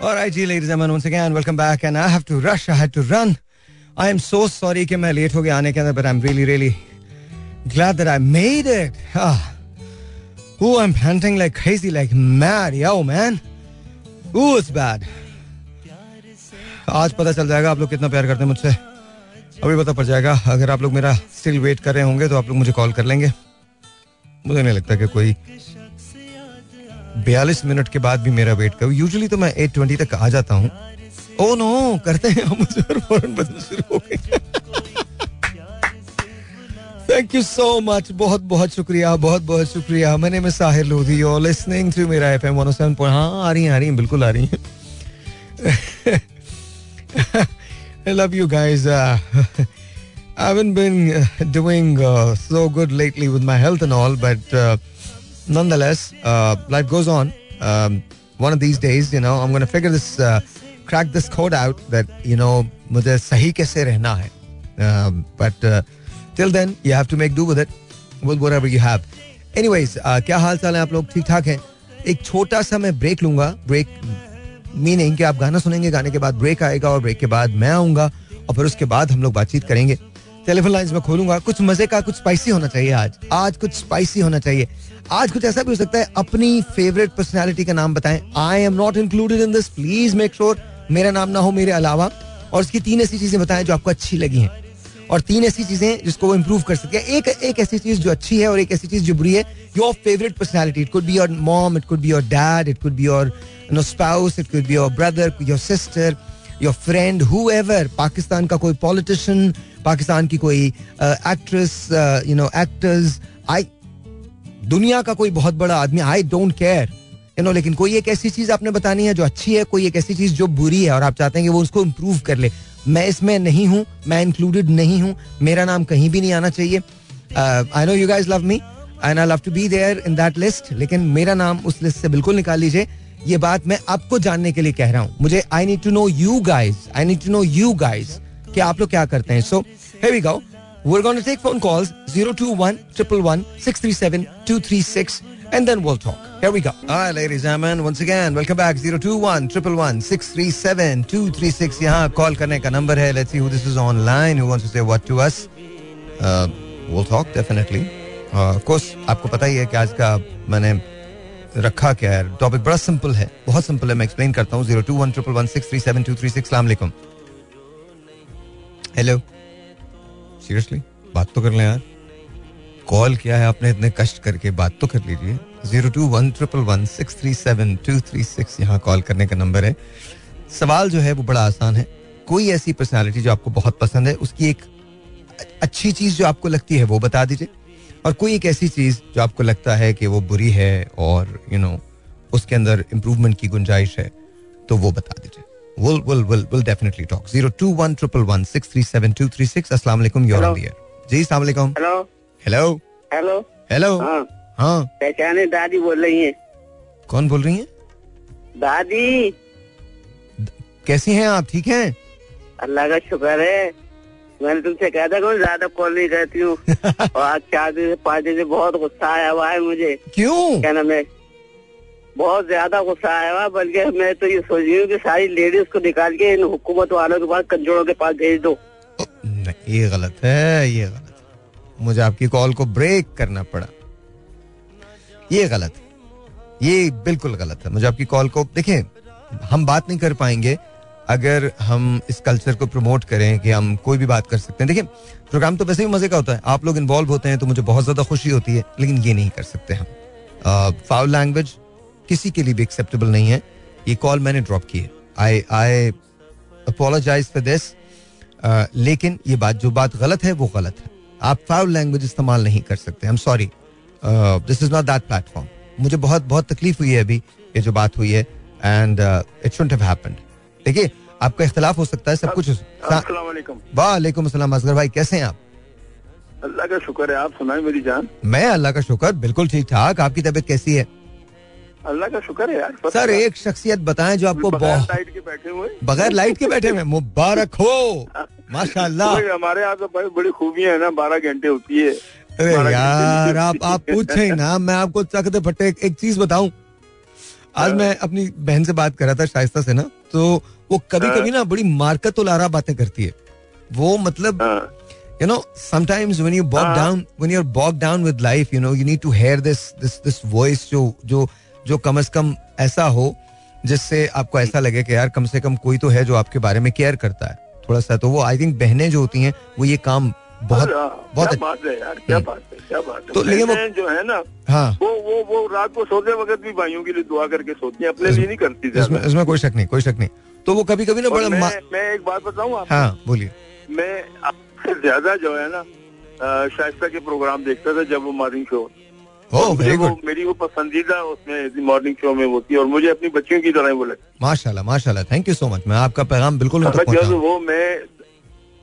All right, ji ladies and gentlemen, once again, welcome back. And I have to rush. I had to run. I am so sorry कि मैं late हो गया आने के अंदर, but I'm really, really glad that I made it. Ah. Ooh, I'm panting like crazy, like mad. Yo, man. Ooh, it's bad. आज पता चल जाएगा आप लोग कितना प्यार करते हैं मुझसे अभी पता पड़ जाएगा अगर आप लोग मेरा स्टिल वेट कर रहे होंगे तो आप लोग मुझे कॉल कर लेंगे मुझे नहीं लगता कि कोई बयालीस मिनट के बाद भी मेरा वेट करो। यूजुअली तो मैं एट ट्वेंटी तक आ जाता हूँ। ओ नो करते हैं मुझे फ़ौरन बदल शुरू हो गए। थैंक यू सो मच बहुत बहुत शुक्रिया बहुत बहुत शुक्रिया। मैंने मैं साहिर लोधी और लिसनिंग टू मेरा एफएम 107 हाँ आ रही हैं आ रही हैं बिल्कुल आ रही हैं। I love you guys. Uh, I haven't been uh, doing uh, so good lately with my health nonetheless, uh, life goes on. Um, one of these days, you know, I'm going to figure this, uh, crack this code out that, you know, मुझे सही कैसे रहना है. Um, but uh, till then, you have to make do with it, with whatever you have. Anyways, uh, क्या हाल चाल है आप लोग ठीक ठाक हैं एक छोटा सा मैं ब्रेक लूँगा ब्रेक मीनिंग कि आप गाना सुनेंगे गाने के बाद ब्रेक आएगा और ब्रेक के बाद मैं आऊँगा और फिर उसके बाद हम लोग बातचीत करेंगे टेलीफोन लाइंस में खोलूँगा कुछ मज़े का कुछ स्पाइसी होना चाहिए आज आज कुछ स्पाइसी होना चाहिए आज कुछ ऐसा भी हो सकता है, अपनी फेवरेट पर्सनैलिटी का नाम बताएँ। I am not included in this please make sure मेरा नाम ना हो मेरे अलावा। और उसकी तीन ऐसी चीज़ें बताएँ जो आपको अच्छी लगी हैं। और तीन ऐसी चीज़ें जिसको वो इम्प्रूव कर सकते हैं एक एक ऐसी चीज़ जो अच्छी है और एक ऐसी चीज़ जो बुरी है your favourite personality it could be your mom it could be your dad it could be your no spouse it could be your brother your sister your friend whoever Pakistan का कोई पॉलिटिशियन पाकिस्तान की कोई actress you know actors I दुनिया का कोई बहुत बड़ा आदमी I don't care you know लेकिन कोई एक ऐसी चीज़ आपने बतानी है जो अच्छी है, कोई एक ऐसी चीज़ जो बुरी है और आप चाहते हैं कि वो उसको इम्प्रूव कर ले। मैं इसमें नहीं हूँ, मैं इंक्लूडेड नहीं हूँ, मेरा नाम कहीं भी नहीं आना चाहिए। I know you guys love me and I love to be there in that list लेकिन मेरा नाम उस लिस्ट से बिल्कुल निकाल लीजिए। ये बात मैं आपको जानने के लिए कह रहा हूँ। मुझे I need to know you guys I need to know you guys कि आप लोग क्या करते हैं। सो here we go. We're going to take phone calls 021 637 236 and then we'll talk here we go right ladies and gentlemen once again welcome back 021 111 637 236 यहाँ call करने का number है let's see who this is online who wants to say what to us uh, we'll talk definitely uh, of course आपको पता ही है कि आज का मैंने रखा क्या है टॉपिक बड़ा सिंपल है बहुत सिंपल है मैं एक्सप्लेन करता हूँ zero two one triple one six three seven two three six hello seriously बात तो कर लें यार। कॉल किया है आपने इतने कष्ट करके बात तो कर लीजिए। Zero two one triple one six three seven two three six यहाँ कॉल करने का नंबर है। सवाल जो है वो बड़ा आसान है। कोई ऐसी पर्सनालिटी जो आपको बहुत पसंद है उसकी एक अच्छी चीज़ जो आपको लगती है वो बता दीजिए। और कोई एक ऐसी चीज़ जो आपको लगता है कि वो बुरी है और यू you नो know, उसके अंदर इम्प्रूवमेंट की गुंजाइश है तो वो बता दीजिए। We'll, we'll, we'll, we'll definitely talk. 021 111 अस्सलाम वालेकुम you're on the air. जी वालेकुम. हेलो हेलो हेलो हेलो हाँ. पहचाने दादी बोल रही हैं। कौन बोल रही हैं? दादी। कैसी हैं आप? ठीक हैं? अल्लाह का शुक्र है। मैंने तुमसे कहा था कि ज़्यादा कॉल नहीं करती हूँ। और आज चार दिन से पाँच दिन से बहुत गुस्सा आया हुआ है मुझे। क्यों? क्या नाम है बहुत ज़्यादा गुस्सा आया हुआ, बल्कि मैं तो ये सोच रही हूँ कि सारी लेडीज़ को निकाल के इन हुकूमत वालों के पास, कंजोड़ों के पास भेज दो। नहीं ये गलत है, ये गलत है। मुझे आपकी कॉल को ब्रेक करना पड़ा। ये गलत है। ये बिल्कुल गलत है। मुझे आपकी कॉल को देखें हम बात नहीं कर पाएँगे अगर हम इस कल्चर को प्रमोट करें कि हम कोई भी बात कर सकते हैं। देखिए प्रोग्राम तो वैसे भी मज़े का होता है। आप लोग इन्वॉल्व होते हैं तो मुझे बहुत ज़्यादा खुशी होती है, लेकिन ये नहीं कर सकते हम। फाउल लैंग्वेज किसी के लिए भी एक्सेप्टेबल नहीं है। ये कॉल मैंने ड्रॉप की है। I I apologize for this लेकिन ये बात जो बात गलत है वो गलत है। आप फाउल लैंग्वेज इस्तेमाल नहीं कर सकते। I am sorry this is not that platform मुझे बहुत बहुत तकलीफ़ हुई है अभी ये जो बात हुई है and it should have happened देखिए आपका इख्तलाफ हो सकता है सब कुछ वालेकुम। अस्सलाम असगर भाई कैसे हैं आप? अल्लाह का शुक्र है आप सुनाए मेरी जान? मैं अल्लाह का शुक्र बिल्कुल ठीक ठाक आपकी तबीयत कैसी है? अल्लाह का शुक्र है यार सर एक शख्सियत बताएँ जो आपको बगैर बहुत लाइट के बैठे हुए। बगैर लाइट के बैठे हुए मुबारक हो। माशाल्लाह। हमारे यहाँ तो बड़ी खूबियाँ है ना बारह घंटे होती है। अरे यार आप आप पूछे ना मैं आपको चकते फटे। एक, चीज़ बताऊँ। आज मैं अपनी बहन से बात कर रहा था शाइस्ता से ना तो वो कभी कभी ना बड़ी मार्कत उलारा बातें करती है। वो मतलब you know know sometimes when you bog हाँ. down when you're bogged down with life you know you need to hear this this this voice जो जो जो कम अज कम ऐसा हो जिससे आपको ऐसा लगे कि यार कम से कम कोई तो है जो आपके बारे में केयर करता है। थोड़ा सा तो वो आई थिंक बहनें जो होती हैं वो ये काम बहुत हाँ, बहुत क्या बात है यार क्या हम्म। बात है क्या बात है। तो लेकिन वो- जो है ना हाँ। वो वो वो रात को सोते वक्त भी भाइयों के लिए दुआ करके सोती है अपने लिए नहीं करती इसमें इसमें कोई शक नहीं कोई शक नहीं। तो वो कभी कभी ना बड़ा मैं मैं एक बात बताऊँ हाँ बोलिए। मैं आपसे ज़्यादा जो है ना शाइस्ता के प्रोग्राम देखता था जब वो morning show oh very good मेरी वो पसंदीदा उसमें मॉर्निंग शो में होती है और मुझे अपनी बच्चियों की तरह वो लगती माशाल्लाह माशाल्लाह थैंक यू सो मच मैं आपका पैगाम बिल्कुल वो मैं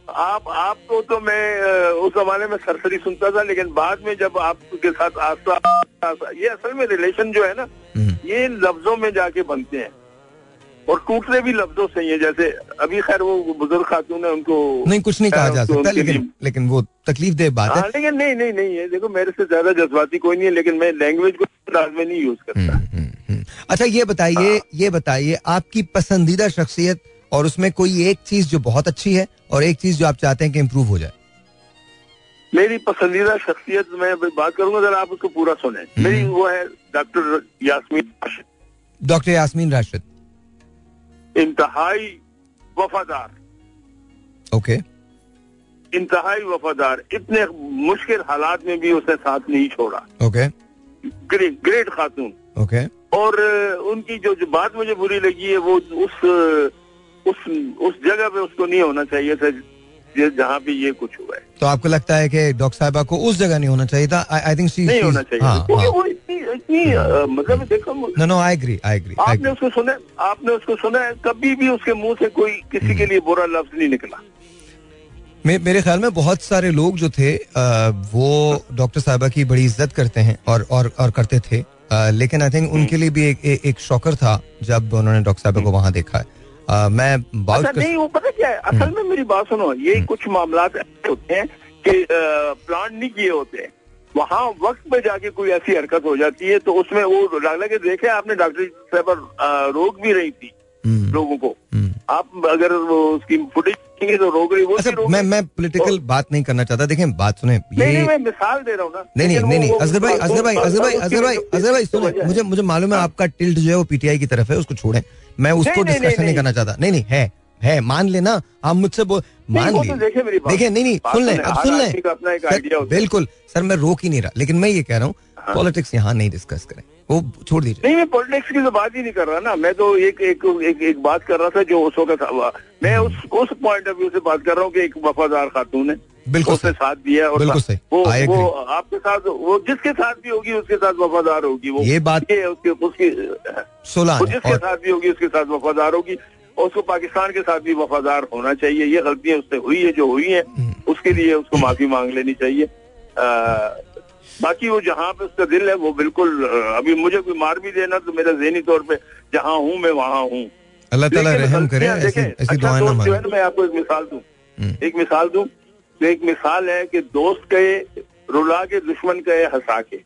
आप आपको तो मैं उस जमाने में सरसरी सुनता था लेकिन बाद में जब आपके साथ आस्था आस्था- ये असल में रिलेशन जो है ना हम्म, ये लफ्जों में जाके बनते हैं। और टूटने भी लफ्जों से ही है जैसे अभी खैर वो बुज़ुर्ग खातून है उनको नहीं कुछ नहीं कहा जा तो सकता लेकिन लेकिन वो तकलीफ़ दे बात है। हाँ लेकिन नहीं नहीं नहीं है देखो मेरे से ज़्यादा जज्बाती कोई नहीं है लेकिन मैं लैंग्वेज को अंदाज में नहीं यूज़ करता। हम्म, हम्म, हम्म। अच्छा ये बताइए ये बताइए आपकी पसंदीदा शख्सियत और उसमें कोई एक चीज़ जो बहुत अच्छी है और एक चीज़ जो आप चाहते हैं कि इम्प्रूव हो जाए? मेरी पसंदीदा शख्सियत मैं बात करूँगा जरा आप उसको पूरा सुने। मेरी वो है डॉक्टर यास्मीन राशिद। डॉक्टर यास्मीन राशिद। इंतहाई वफादार। ओके इंतहाई वफादार। इतने मुश्किल हालात में भी उसने साथ नहीं छोड़ा। ओके ग्रेट ग्रेट खातून। ओके और उनकी जो जो बात मुझे बुरी लगी है वो उस उस उस जगह पे उसको नहीं होना चाहिए था। जे- जहाँ पे ये कुछ हुआ है। तो आपको लगता है कि डॉक्टर साहिबा को उस जगह नहीं होना चाहिए था? आई थिंक नहीं होना चाहिए हाँ क्योंकि हाँ। वो इतनी इतनी अ, मतलब देखो no no I agree I agree आपने उसको सुना आपने उसको सुना है कभी भी उसके मुँह से कोई किसी हम्म। के लिए बुरा लफ्ज नहीं निकला। मे, मेरे ख्याल में बहुत सारे लोग जो थे आ, वो डॉक्टर साहिबा की बड़ी इज़्ज़त करते हैं और और और करते थे। आ, लेकिन आई थिंक उनके लिए भी एक, एक, एक शौकर था जब उन्होंने डॉक्टर साहिबा को वहाँ देखा है। आ, मैं बात अच्छा कर नहीं वो पता क्या है? असल हम्म। में मेरी बात सुनो ये कुछ मामला होते हैं कि प्लान नहीं किए होते। हैं वहाँ वक्त पे जाके कोई ऐसी हरकत हो जाती है तो उसमें वो हालाँकि देखे आपने डॉक्टर साहब रोक भी रही थी हम्म, लोगों को। हम्म। आप अगर वो उसकी फुटेज तो रोक रही वो अच्छा रोक मैं मैं पॉलिटिकल बात नहीं करना चाहता। देखें बात सुने नहीं नहीं मैं मिसाल दे रहा हूँ ना। नहीं नहीं नहीं असगर भाई अजहर भाई अजहर भाई अजहर भाई असगर भाई सुने मुझे मुझे मालूम है आपका टिल्ट जो है वो पीटीआई की तरफ़ है उसको छोड़ें। मैं उसको डिस्कशन नहीं। करना चाहता। नहीं नहीं है है। मान लेना आप मुझसे बोल मान वो तो देखे देखिए नहीं नहीं सुन लें अब सुन लें। बिल्कुल सर मैं रोक ही नहीं रहा लेकिन मैं ये कह रहा हूँ हाँ। पॉलिटिक्स यहाँ नहीं डिस्कस करें। वो छोड़ दीजिए। नहीं मैं पॉलिटिक्स की तो बात ही नहीं कर रहा ना। मैं तो एक एक एक, एक बात कर रहा था जो उस वक्त मैं हम्म। उस उस पॉइंट ऑफ़ व्यू से बात कर रहा हूँ कि एक वफादार खातून है। बिल्कुल उसने साथ दिया और बिल्कुल सही। वो वो आपके साथ वो जिसके साथ भी होगी उसके साथ वफादार होगी। वो ये बात- ये उसके उसकी सोलह जिसके और साथ भी होगी उसके साथ वफादार होगी। और उसको पाकिस्तान के साथ भी वफादार होना चाहिए। ये गलतियाँ उससे हुई है जो हुई है हम्म। उसके लिए उसको माफ़ी मांग लेनी चाहिए। बाकी वो जहाँ पे उसका दिल है वो बिल्कुल अभी मुझे कोई मार भी देना तो मेरा जहनी तौर पे जहाँ हूँ मैं वहाँ हूँ। अल्लाह ताला रहम करे ऐसी ऐसी अच्छा दुआएँ ना मांगे। मैं आपको एक मिसाल दूँ। हम्म। एक मिसाल दूँ तो एक मिसाल है कि दोस्त कहे रुला के दुश्मन कहे हंसा के।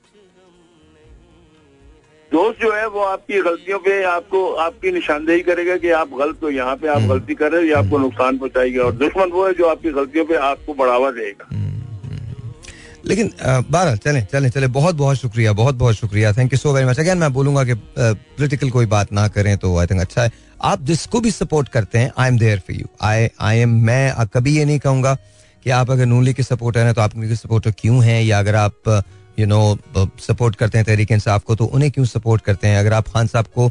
दोस्त जो है वो आपकी गलतियों पे आपको आपकी निशानदेही करेगा कि आप गलत हो यहाँ पे आप हम्म। गलती कर रहे हो ये आपको नुकसान पहुंचाएगा और दुश्मन वो है जो आपकी गलतियों पे आपको बढ़ावा देगा। लेकिन बारह चलें चलें चलें। बहुत बहुत शुक्रिया बहुत बहुत शुक्रिया। Thank you so very much again मैं बोलूँगा कि पॉलिटिकल कोई बात ना करें तो आई थिंक अच्छा है। आप जिसको भी सपोर्ट करते हैं I am there for you I I am मैं कभी ये नहीं कहूँगा कि आप अगर नूली के सपोर्टर हैं तो आप नूली के सपोर्टर क्यों हैं? या अगर आप यू नो सपोर्ट करते हैं तहरीक इंसाफ को तो उन्हें क्यों सपोर्ट करते हैं? अगर आप खान साहब को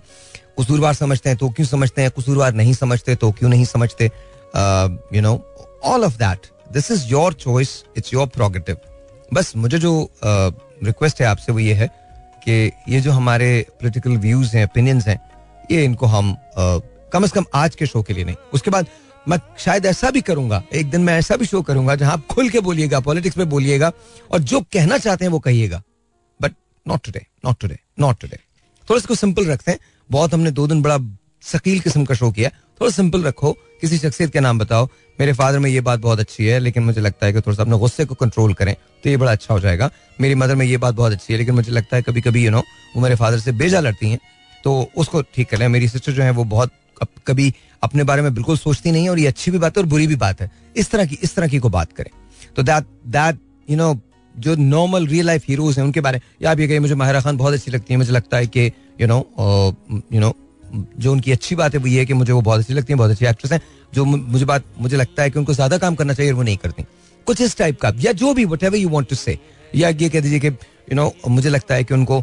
कसूरवार समझते हैं तो क्यों समझते हैं? कसूरवार नहीं समझते तो क्यों नहीं समझते? You know all of that this is your choice it's your prerogative बस मुझे जो रिक्वेस्ट uh, है आपसे वो ये है कि ये जो हमारे पोलिटिकल व्यूज़ हैं ओपिनियंस हैं ये इनको हम अ, कम से कम आज के शो के लिए नहीं। उसके बाद मैं शायद ऐसा भी करूँगा, एक दिन मैं ऐसा भी शो करूँगा, जहाँ आप खुल के बोलिएगा पॉलिटिक्स में बोलिएगा, और जो कहना चाहते हैं वो कहिएगा। But not today not today not today थोड़ा इसको सिंपल रखते हैं। बहुत हमने दो दिन बड़ा शकील किस्म का शो किया। थोड़ा सिंपल रखो, किसी शख्सियत के नाम बताओ। मेरे फादर में ये बात बहुत अच्छी है, लेकिन मुझे लगता है कि थोड़ा सा अपने गुस्से को कंट्रोल करें तो ये बड़ा अच्छा हो जाएगा। मेरी मदर में ये बात बहुत अच्छी है, लेकिन मुझे लगता है कभी कभी यू नो वो मेरे फादर से बेजा लड़ती हैं तो उसको ठीक कर लें। मेरी सिस्टर जो है वो बहुत कभी अपने बारे में बिल्कुल सोचती नहीं है और ये अच्छी भी बात है और बुरी भी बात है। इस तरह की, इस तरह की को बात करें। तो दैट दैट यू नो जो नॉर्मल रियल लाइफ हीरोज हैं, उनके बारे में आप ये कहिए मुझे माहिरा खान बहुत अच्छी लगती है, मुझे लगता है कि यू नो यू नो जो उनकी अच्छी बात है वो ये है कि मुझे वो बहुत अच्छी लगती है, बहुत अच्छी एक्ट्रेस हैं, जो मुझे बात मुझे लगता है कि उनको ज़्यादा काम करना चाहिए और वो नहीं करती। कुछ इस टाइप का या जो भी whatever you want to say या ये कह दीजिए कि यू नो मुझे लगता है कि उनको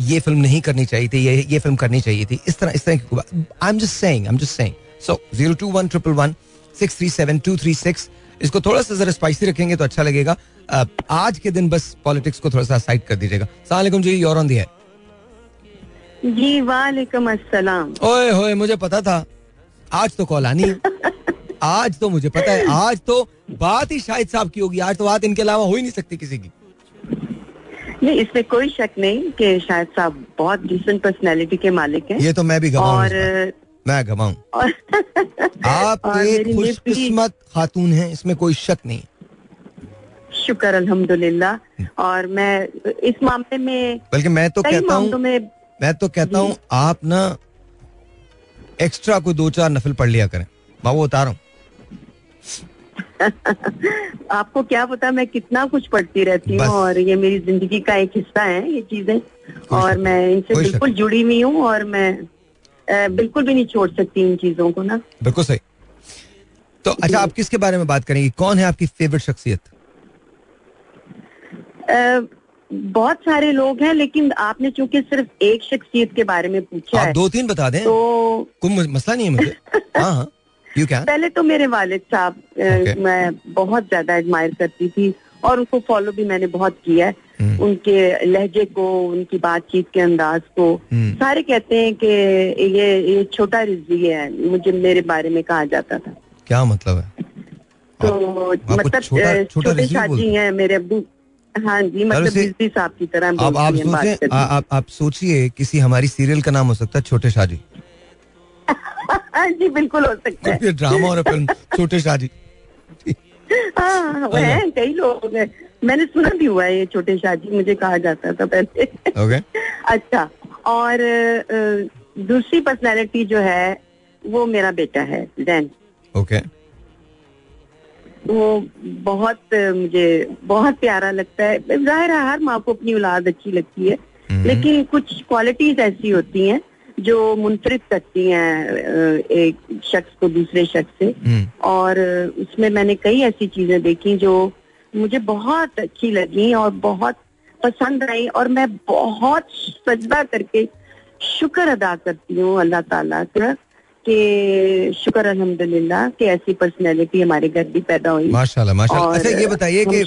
ये फ़िल्म नहीं करनी चाहिए थी, ये ये फ़िल्म करनी चाहिए थी। इस तरह इस तरह की I am just saying I am just saying so zero two one triple one six three seven two three six इसको थोड़ा सा जरा स्पाइसी रखेंगे तो अच्छा लगेगा। अ, आज के दिन बस पॉलिटिक्स को थोड़ा सा साइड कर दीजिएगा। सलाम जी योर ऑन दी है जी वालेकुम अस्सलाम। ओए होए मुझे पता था। आज तो कॉल आनी। आज तो मुझे पता है। आज तो बात ही शाहिद साहब की होगी। आज तो बात इनके अलावा हो ही नहीं सकती किसी की। नहीं इसमें कोई शक नहीं कि शायद साहब बहुत डिसेंट पर्सनैलिटी के मालिक हैं। ये तो मैं भी और। मैं गवाऊं। आप एक खुशकिस्मत खातून हैं इसमें कोई शक नहीं। शुक्र अल्हम्दुलिल्लाह। और मैं इस मामले में बल्कि मैं तो कहता हूँ मैं तो कहता हूँ आप ना एक्स्ट्रा कोई दो चार नफिल पढ़ लिया करें। मैं वो उतारूं आपको क्या पता मैं कितना कुछ पढ़ती रहती हूँ और ये मेरी ज़िंदगी का एक हिस्सा है ये चीज़ें। और मैं इनसे बिल्कुल जुड़ी हुई हूँ और मैं बिल्कुल भी नहीं छोड़ सकती इन चीज़ों को ना। बिल्कुल सही। तो अच्छा आप किसके बारे में बात करेंगे? कौन है आपकी फेवरेट शख्सियत? बहुत सारे लोग हैं लेकिन आपने चूँकि सिर्फ़ एक शख्सियत के बारे में पूछा आप है दो तीन बता दें। तो कोई मसला नहीं है मुझे। हाँ हाँ। यू कैन पहले तो मेरे वालिद साहब Okay. मैं बहुत ज़्यादा एडमायर करती थी। और उनको फॉलो भी मैंने बहुत किया है। हम्म। उनके लहजे को उनकी बातचीत के अंदाज को। हम्म। सारे कहते हैं कि ये ये छोटा रिजी है मुझे मेरे बारे में कहा जाता था। क्या मतलब है? तो आपको मतलब छोटा- शादी हैं। मेरे अब्बू। हाँ जी मतलब साहब की तरह अब आप आप आप सोचिए किसी हमारी सीरियल का नाम हो सकता है छोटे शादी। हाँ जी बिल्कुल हो सकता है। ड्रामा और फ़िल्म छोटे शादी। हाँ वो हैं कई लोग मैंने सुना भी हुआ है ये छोटे शादी मुझे कहा जाता था पहले। ओके अच्छा और दूसरी पर्सनालिटी जो है वो मेरा बेटा है जैन। ओके वो बहुत मुझे बहुत प्यारा लगता है। ज़ाहिर है हर माँ को अपनी औलाद अच्छी लगती है। हम्म। लेकिन कुछ क्वालिटीज ऐसी होती हैं जो मुनफरद करती हैं एक शख्स को दूसरे शख्स से। हम्म, और उसमें मैंने कई ऐसी चीज़ें देखी जो मुझे बहुत अच्छी लगी और बहुत पसंद आई और मैं बहुत सजदा करके शुक्र अदा करती हूँ अल्लाह ताला का कि शुक्र अल्हम्दुलिल्लाह कि ऐसी पर्सनैलिटी हमारे घर भी पैदा हुई। माशाल्लाह माशाल्लाह। अच्छा ये बताइए कि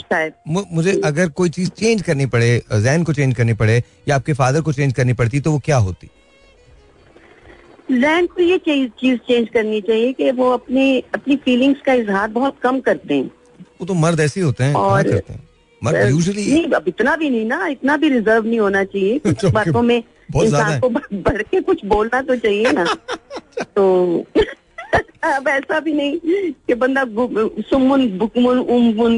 मुझे अगर कोई चीज़ चेंज करनी पड़े जैन को चेंज करनी पड़े या आपके फादर को चेंज करनी पड़ती तो वो क्या होती? जैन को ये चीज़ चीज़ चेंज करनी चाहिए कि वो अपनी अपनी फीलिंग्स का इजहार बहुत कम करते हैं। वो तो मर्द ऐसे होते हैं और- करते हैं। मर्द यूजुअली नहीं अब इतना भी नहीं ना इतना भी रिज़र्व नहीं होना चाहिए। बातों में इंसान को बढ़ के कुछ बोलना तो चाहिए ना। तो अब ऐसा भी नहीं कि बंदा गु- सुमुन बुकमुन उमुन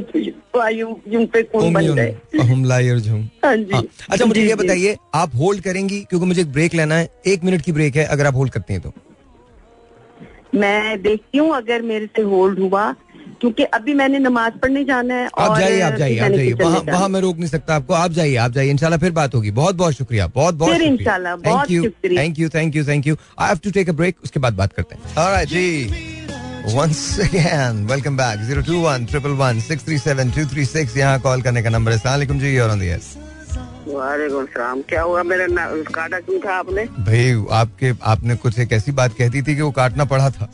वायु पे कौन बन जाए। हम लायर झूम। हाँ जी। हाँ। अच्छा मुझे ये बताइए आप होल्ड करेंगी क्योंकि मुझे एक ब्रेक लेना है एक मिनट की ब्रेक है अगर आप होल्ड करती हैं तो। मैं देखती हूँ अगर मेरे से होल्ड हुआ क्योंकि अभी मैंने नमाज़ पढ़ने जाना है आप जाइए आप जाइए आप जाइए। वहाँ वहाँ मैं रोक नहीं सकता आपको। आप जाइए आप जाइए। इंशाल्लाह फिर बात होगी। बहुत बहुत शुक्रिया। बहुत बहुत फिर इंशाल्लाह, thank you thank you thank you thank you I have to take a break उसके बाद बात करते हैं। ऑलराइट जी। Once again welcome back 021 111 637 236 यहाँ कॉल करने का नंबर है। अस्सलाम जी और ऑन वालेकुम सलाम। क्या हुआ? मेरा काटा क्यों था आपने? भाई आपके आपने कुछ एक ऐसी बात कह दी थी कि वो काटना पड़ा था।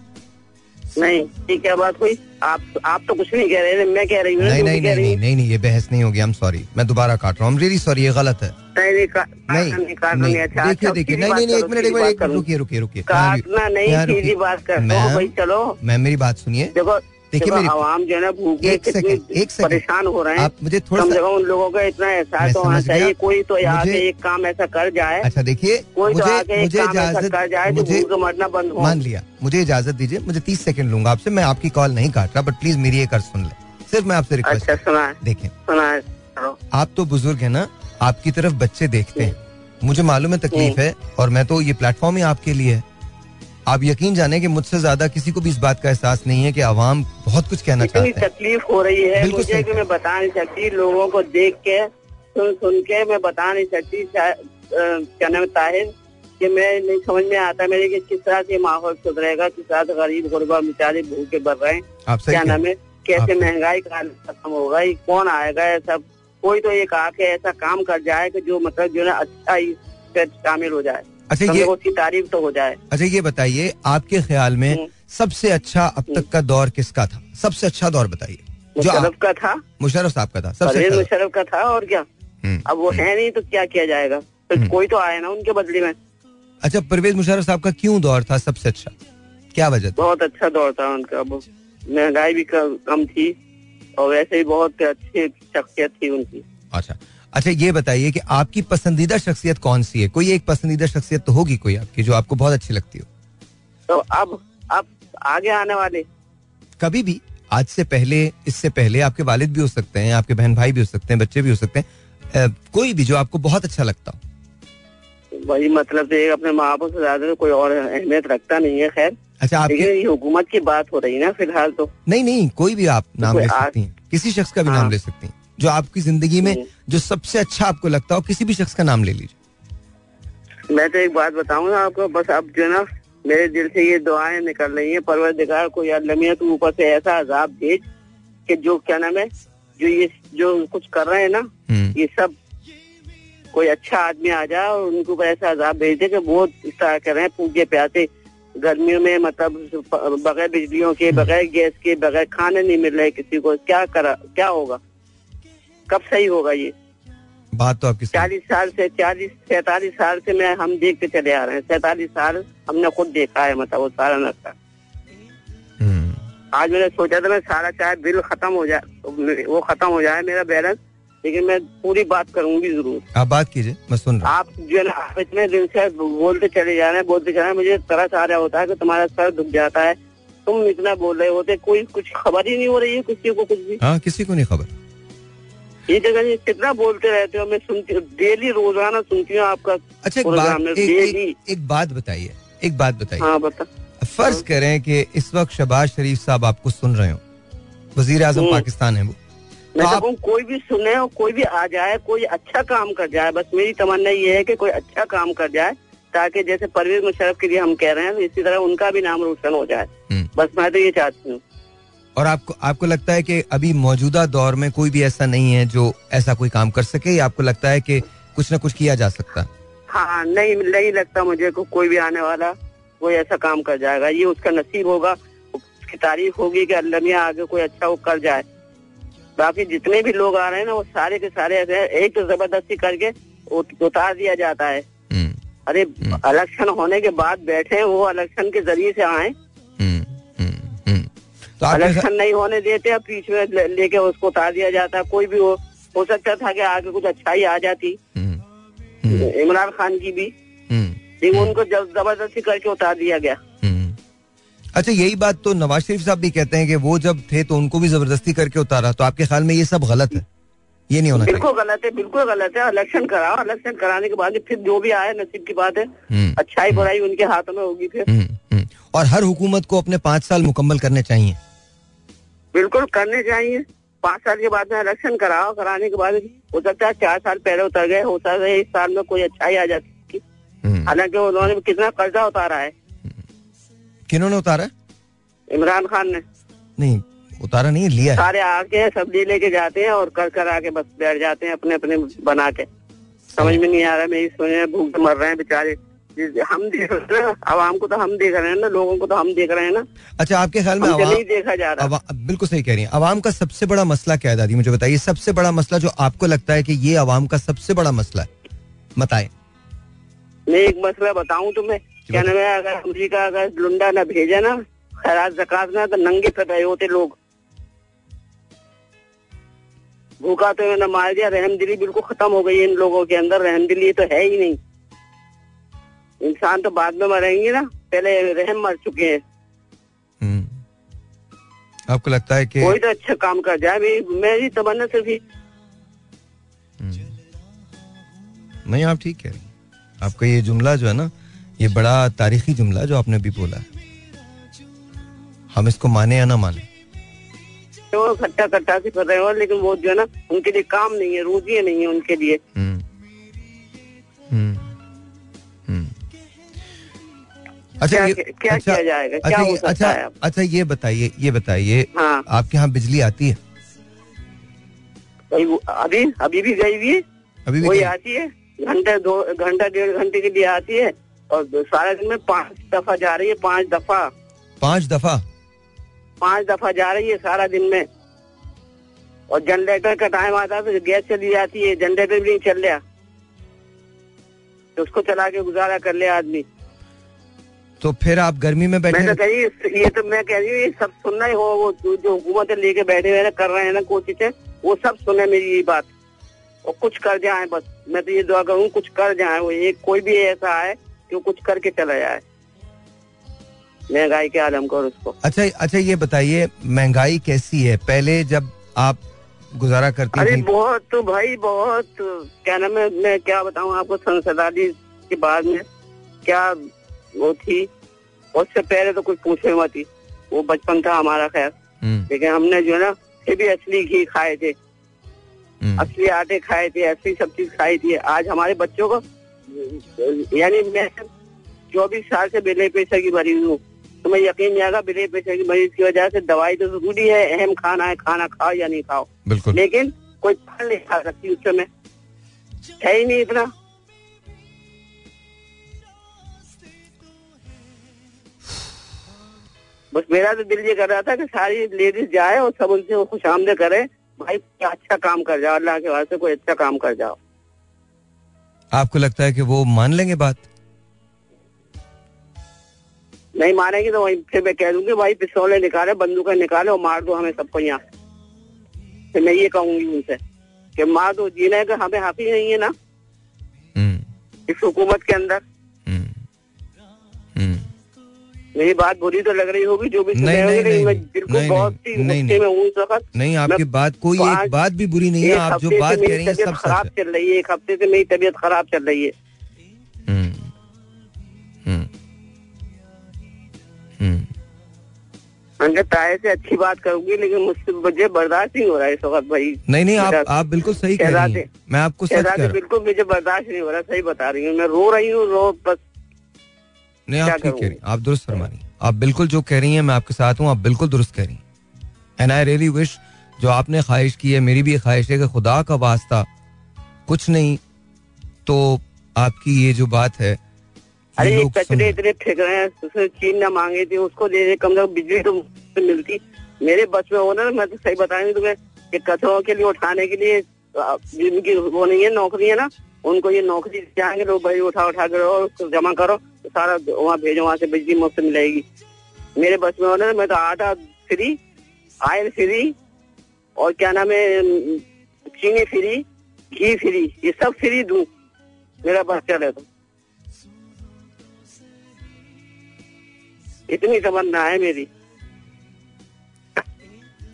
नहीं ये क्या बात हुई। आप आप तो कुछ नहीं कह रहे मैं कह रही हूँ नहीं नहीं नहीं नहीं नहीं नहीं ये बहस नहीं होगी आई एम सॉरी मैं दोबारा काट रहा हूँ। रियली सॉरी ये गलत है। नहीं नहीं नहीं नहीं अच्छा देखिए अच्छा, देखिए नहीं नहीं एक मिनट एक मिनट रुकिए रुकिए रुकिए काटना नहीं। बात कर चलो। मैं मेरी बात सुनिए। देखो देखिए देखो मेरी- आवाम जो है ना भूखे एक सेकंड, एक सेकंड। परेशान हो रहे हैं आप मुझे थोड़ा सा उन लोगों का इतना एहसास तो होना चाहिए कोई तो यहाँ मुझे- एक काम ऐसा कर जाए। अच्छा देखिए कोई तो मुझे आके मुझे इजाज़त कर जाए मुझे मरना बंद हो। मान लिया। मुझे इजाज़त दीजिए मुझे तीस सेकंड लूँगा आपसे मैं आपकी कॉल नहीं काट रहा बट प्लीज़ मेरी एक अर्ज़ सुन ले। सिर्फ़ मैं आपसे रिक्वेस्ट अच्छा सुना देखें। सुना आप तो बुज़ुर्ग है ना आपकी तरफ़ बच्चे देखते हैं। मुझे मालूम है तकलीफ़ है और मैं तो ये प्लेटफॉर्म ही आपके लिए है। आप यकीन जाने कि मुझसे ज़्यादा किसी को भी इस बात का एहसास नहीं है कि आवाम बहुत कुछ कहना चाहते हैं। तकलीफ़ हो रही है मुझे। कि मैं बता नहीं सकती लोगों को देख के सुन सुन के मैं बता नहीं सकती क्या नाम ताहिर कि मैं नहीं समझ में आता मेरे कि किस तरह से माहौल सुधरेगा किस तरह से गरीब गुरबा बेचारे भूखे बढ़ रहे हैं। क्या नाम है कैसे महँगाई का खत्म होगा ये कौन आएगा ऐसा कोई तो एक आके ऐसा काम कर जाए कि जो मतलब जो है अच्छा ही शामिल हो जाए। अच्छा ये उसकी तारीफ़ तो हो जाए। अच्छा ये बताइए आपके ख्याल में हम्म। सबसे अच्छा अब तक का दौर किसका था? सबसे अच्छा दौर बताइए। मुशरफ का था। मुशरफ साहब का था सबसे अच्छा मुशरफ का था और क्या? हम्म। अब वो है नहीं तो क्या किया जाएगा? तो हम्म। कोई तो आए ना उनके बदले में। अच्छा परवेज मुशरफ साहब का क्यों दौर था सबसे अच्छा? क्या वजह थी? बहुत अच्छा दौर था उनका। महँगाई भी कम कम थी और वैसे ही बहुत अच्छी शख्सियत थी उनकी। अच्छा अच्छा ये बताइए कि आपकी पसंदीदा शख्सियत कौन सी है? कोई एक पसंदीदा शख्सियत तो होगी कोई आपकी जो आपको बहुत अच्छी लगती हो? तो अब अब आगे आने वाले। कभी भी आज से पहले इससे पहले आपके वालिद भी हो सकते हैं आपके बहन भाई भी हो सकते हैं बच्चे भी हो सकते हैं अ, कोई भी जो आपको बहुत अच्छा लगता हो। वही मतलब से अपने माँ बाप से ज़्यादा तो कोई और अहमियत रखता नहीं है खैर। अच्छा आपके ये हुकूमत की बात हो रही है ना फ़िलहाल तो। नहीं नहीं कोई भी आप नाम ले सकती हैं। किसी शख्स का भी हाँ। नाम ले सकती हैं। जो आपकी ज़िंदगी में हम्म। जो सबसे अच्छा आपको लगता हो किसी भी शख्स का नाम ले लीजिए। मैं तो एक बात बताऊँ ना आपको बस अब जो है ना मेरे दिल से ये दुआएँ निकल रही हैं परवरदिगार को या लमिया तो ऊपर से ऐसा अजाब भेज कि जो क्या नाम है जो ये जो कुछ कर रहे हैं ना हम्म, ये सब कोई अच्छा आदमी आ जाए और उनके ऊपर ऐसा अजाब भेज दे कि वो इस तरह कर रहे हैं पूजे प्यासे गर्मियों में मतलब बगैर बिजलियों के बगैर गैस के बगैर खाने नहीं मिल रहे किसी को क्या करा क्या होगा? कब सही होगा ये? बात तो आपकी चालीस साल से चालीस सैतालीस साल से मैं हम देखते चले आ रहे हैं। सैतालीस साल हमने खुद देखा है मतलब वो सारा नक्शा। हम्म, आज मैंने सोचा था मैं सारा चाहे बिल खत्म हो जाए वो खत्म हो जाए मेरा बैलेंस लेकिन मैं पूरी बात करूँगी ज़रूर। आप बात कीजिए मैं सुन रहा आप जो है आप इतने दिन से बोलते चले जा रहे हैं बोलते चले जा रहे हैं मुझे तरस आ रहा होता है कि तुम्हारा सर दुख जाता है। तुम इतना बोल रहे होते कोई कुछ खबर ही नहीं हो रही है किसी को कुछ भी। हाँ किसी को नहीं खबर। ये जगह ये कितना बोलते रहते हो? मैं सुनती डेली रोज़ाना सुनती हूँ आपका अच्छा एक बात एक, एक, एक बात बताइए एक बात बताइए। हाँ बता। फ़र्ज़ करें कि इस वक्त शहबाज शरीफ साहब आपको सुन रहे हो। वज़ीर आज़म हम्म। पाकिस्तान है वो। तो मैं आप कोई भी सुने और कोई भी आ जाए कोई अच्छा काम कर जाए बस मेरी तमन्ना ये है कि कोई अच्छा काम कर जाए ताकि जैसे परवेज मुशरफ के लिए हम कह रहे हैं इसी तरह उनका भी नाम रोशन हो जाए। हम्म। बस मैं तो ये चाहती हूँ। और आपको आपको लगता है कि अभी मौजूदा दौर में कोई भी ऐसा नहीं है जो ऐसा कोई काम कर सके या आपको लगता है कि कुछ ना कुछ किया जा सकता? है हाँ नहीं नहीं लगता मुझे को कोई भी आने वाला कोई ऐसा काम कर जाएगा। ये उसका नसीब होगा उसकी तारीफ़ होगी कि अल्लाह मियाँ आगे कोई अच्छा वो कर जाए। बाकी जितने भी लोग आ रहे हैं ना वो सारे के सारे ऐसे एक तो ज़बरदस्ती करके उतार दिया जाता है। हम्म, अरे इलेक्शन होने के बाद बैठे वो इलेक्शन के ज़रिए से आए। हम्म, हम्म, हम्म। तो इलेक्शन नहीं होने देते अब बीच में लेके उसको उतार दिया जाता। कोई भी हो हो सकता था कि आगे कुछ अच्छाई आ जाती। हम्म, हम्म, इमरान खान की भी। हम्म, लेकिन उनको ज़बरदस्ती करके उतार दिया गया। अच्छा यही बात तो नवाज़ शरीफ साहब भी कहते हैं कि वो जब थे तो उनको भी ज़बरदस्ती करके उतारा। तो आपके ख्याल में ये सब गलत है? ये नहीं होना बिल्कुल गलत है बिल्कुल गलत है। इलेक्शन कराओ इलेक्शन कराने के बाद फिर जो भी आए नसीब की बात है। अच्छाई बुराई उनके हाथों में होगी फिर। और हर हुकूमत को अपने पाँच साल मुकम्मल करने चाहिए। बिल्कुल करने चाहिए। पाँच साल के बाद में इलेक्शन कराओ कराने के बाद हो सकता है चार साल पहले उतर गए हो सकता है इस साल में कोई अच्छाई आ जाती हम्म। हालाँकि उन्होंने कितना कर्जा उतारा है। किन्होंने उतारा इमरान खान ने। नहीं उतारा नहीं लिया सारे आके सब्ज़ी लेके जाते हैं और कर कर आके बस बैठ जाते हैं अपने अपने बना के। समझ में नहीं आ रहा मेरी सोच भूख मर रहे हैं बेचारे। हम देख रहे हैं। आवाम को तो हम देख रहे हैं ना लोगों को तो हम देख रहे हैं ना। अच्छा आपके ख्याल में आवाम नहीं देखा जा रहा अवा- बिल्कुल सही कह रही है। आवाम का सबसे बड़ा मसला क्या है दादी मुझे बताइए। सबसे बड़ा मसला जो आपको लगता है की ये आवाम का सबसे बड़ा मसला है? बताएँ। मैं एक मसला बताऊँ तुम्हें क्या नाम है अगर अमरीका अगर लुंडा ना भेजा ना खैरात जक़ात ना तो नंगे पे गए होते लोग। भूखा तो मैंने मार दिया रहमदिली बिल्कुल खत्म हो गई है इन लोगों के अंदर। रहमदिली तो है ही नहीं। इंसान तो बाद में मरेंगे ना पहले रहम मर चुके हैं। हम्म। आपको लगता है कि कोई तो अच्छा काम कर जाए मेरी मेरी तमन्ना सिर्फ़ ही नहीं आप ठीक हैं। आपका ये जुमला जो है ना ये बड़ा तारीखी जुमला जो आपने अभी बोला है। हम इसको माने या ना माने? तो खट्टा खट्टा से कर रहे हो लेकिन वो जो है ना उनके लिए काम नहीं है रोजी नहीं है उनके लिए। हम्म। हम्म। अच्छा क्या- ये क्या अच्छा, किया जाएगा? अच्छा, क्या अच्छा हो सकता अच्छा है अच्छा ये बताइए ये बताइए हाँ। आपके यहाँ बिजली आती है? अभी अभी भी गई हुई अभी भी वही आती है। घंटे दो घंटा डेढ़ घंटे के लिए आती है और सारा दिन में पाँच दफ़ा जा रही है पाँच दफ़ा। पाँच दफ़ा? पाँच दफ़ा जा रही है सारा दिन में। और जनरेटर का टाइम आता है तो गैस चली जाती है जनरेटर भी नहीं चल रहा। तो उसको चला के गुजारा कर ले आदमी। तो फिर आप गर्मी में बैठे मैं तो कही ये तो मैं कह रही हूँ ये सब सुनना ही हो वो जो हुकूमत लेके बैठे हुए कर रहे हैं ना कोशिशें वो सब सुने मेरी ये बात। और कुछ कर जाए बस। मैं तो ये दुआ करूँ कुछ कर जाए वो एक कोई भी ऐसा है कि वो कुछ करके चला जाए। महँगाई के आलम को और उसको। अच्छा अच्छा ये बताइए महँगाई कैसी है? पहले जब आप गुजारा करती अरे थी बहुत तो भाई बहुत। क्या नाम है मैं क्या बताऊँ आपको संसदाली के बाद में क्या वो थी। उससे पहले तो कुछ पूछे हुआ थी। वो बचपन था हमारा खैर। हम्म, लेकिन हमने जो है ना फिर भी असली घी खाए थे। हम्म, असली आटे खाए थे असली सब चीज़ खाई थी। आज हमारे बच्चों को यानी मैं चौबीस साल से बिले पैसे की मरीज़ हूँ। तो मैं यकीन नहीं आएगा बिले पैसे की मरीज़ की वजह से दवाई तो ज़रूरी है अहम खाना है खाना खाओ या नहीं खाओ। लेकिन कोई फल नहीं खा सकती उस समय है ही नहीं इतना। बस मेरा तो दिल ये कर रहा था कि सारी लेडीज़ जाए और सब उनसे खुश आमदे करे। भाई अच्छा काम कर जाओ अल्लाह के वास्ते कोई अच्छा काम कर जाओ। आपको लगता है कि वो मान लेंगे बात? नहीं मानेगी तो वही फिर मैं कह दूँगी भाई पिस्तौलें निकाले बंदूकें निकाले और मार दो हमें सबको यहाँ फिर मैं ये कहूँगी उनसे कि मार दो जीने का हमें हाफी नहीं है ना? हम्म, इस हुकूमत के अंदर। मेरी बात बुरी तो लग रही होगी जो भी सुन नहीं, नहीं, नहीं, बिल्कुल नहीं, बहुत नहीं, नहीं, गुस्से में हूँ इस वक्त। नहीं आपकी बात कोई एक बात भी बुरी नहीं है आप जो बात कह रही हैं सब खराब चल रही है एक हफ़्ते से मेरी तबीयत खराब चल रही है। हम्म, हम्म, हम्म। मैंने से अच्छी बात करूँगी लेकिन मुझसे मुझे बर्दाश्त नहीं हो रहा है इस वक्त भाई। नहीं नहीं आप आप बिल्कुल सही कह रही हैं। मैं आपको सच कह रहा हूँ। बिल्कुल मुझे बर्दाश्त नहीं हो रहा सही बता रही हूँ। मैं रो रही हूँ रो बस नहीं आप ठीक कह रही आप दुरुस्त फरमा रही आप बिल्कुल जो कह रही हैं मैं आपके साथ हूँ आप बिल्कुल दुरुस्त कह रही हैं। एंड आई रियली विश जो आपने ख्वाहिश की है मेरी भी ख्वाहिश है कि खुदा का वास्ता कुछ नहीं तो आपकी ये जो बात है अरे ये कचरे इतने फेंक रहे हैं चीन ना मांगे थे उसको दे दे कम से कम बिजली तो मिलती। मेरे बस में हो ना मैं तो सही बताऊँगी तुम्हें कि कचरों के लिए उठाने के लिए जिनकी वो नहीं है नौकरी है ना उनको ये नौकरी जाएँगे लोग भाई उठा उठा करो और जमा करो तो सारा वहाँ भेजो, वहाँ से बिजली मुफ़्त मिलेगी। मेरे बस में हो ना मैं तो आटा फ्री, आयल फ्री, और क्या नाम है चीनी फ्री, घी फ्री, ये सब फ्री दू, मेरा बस चले तो। इतनी तमन्ना है मेरी।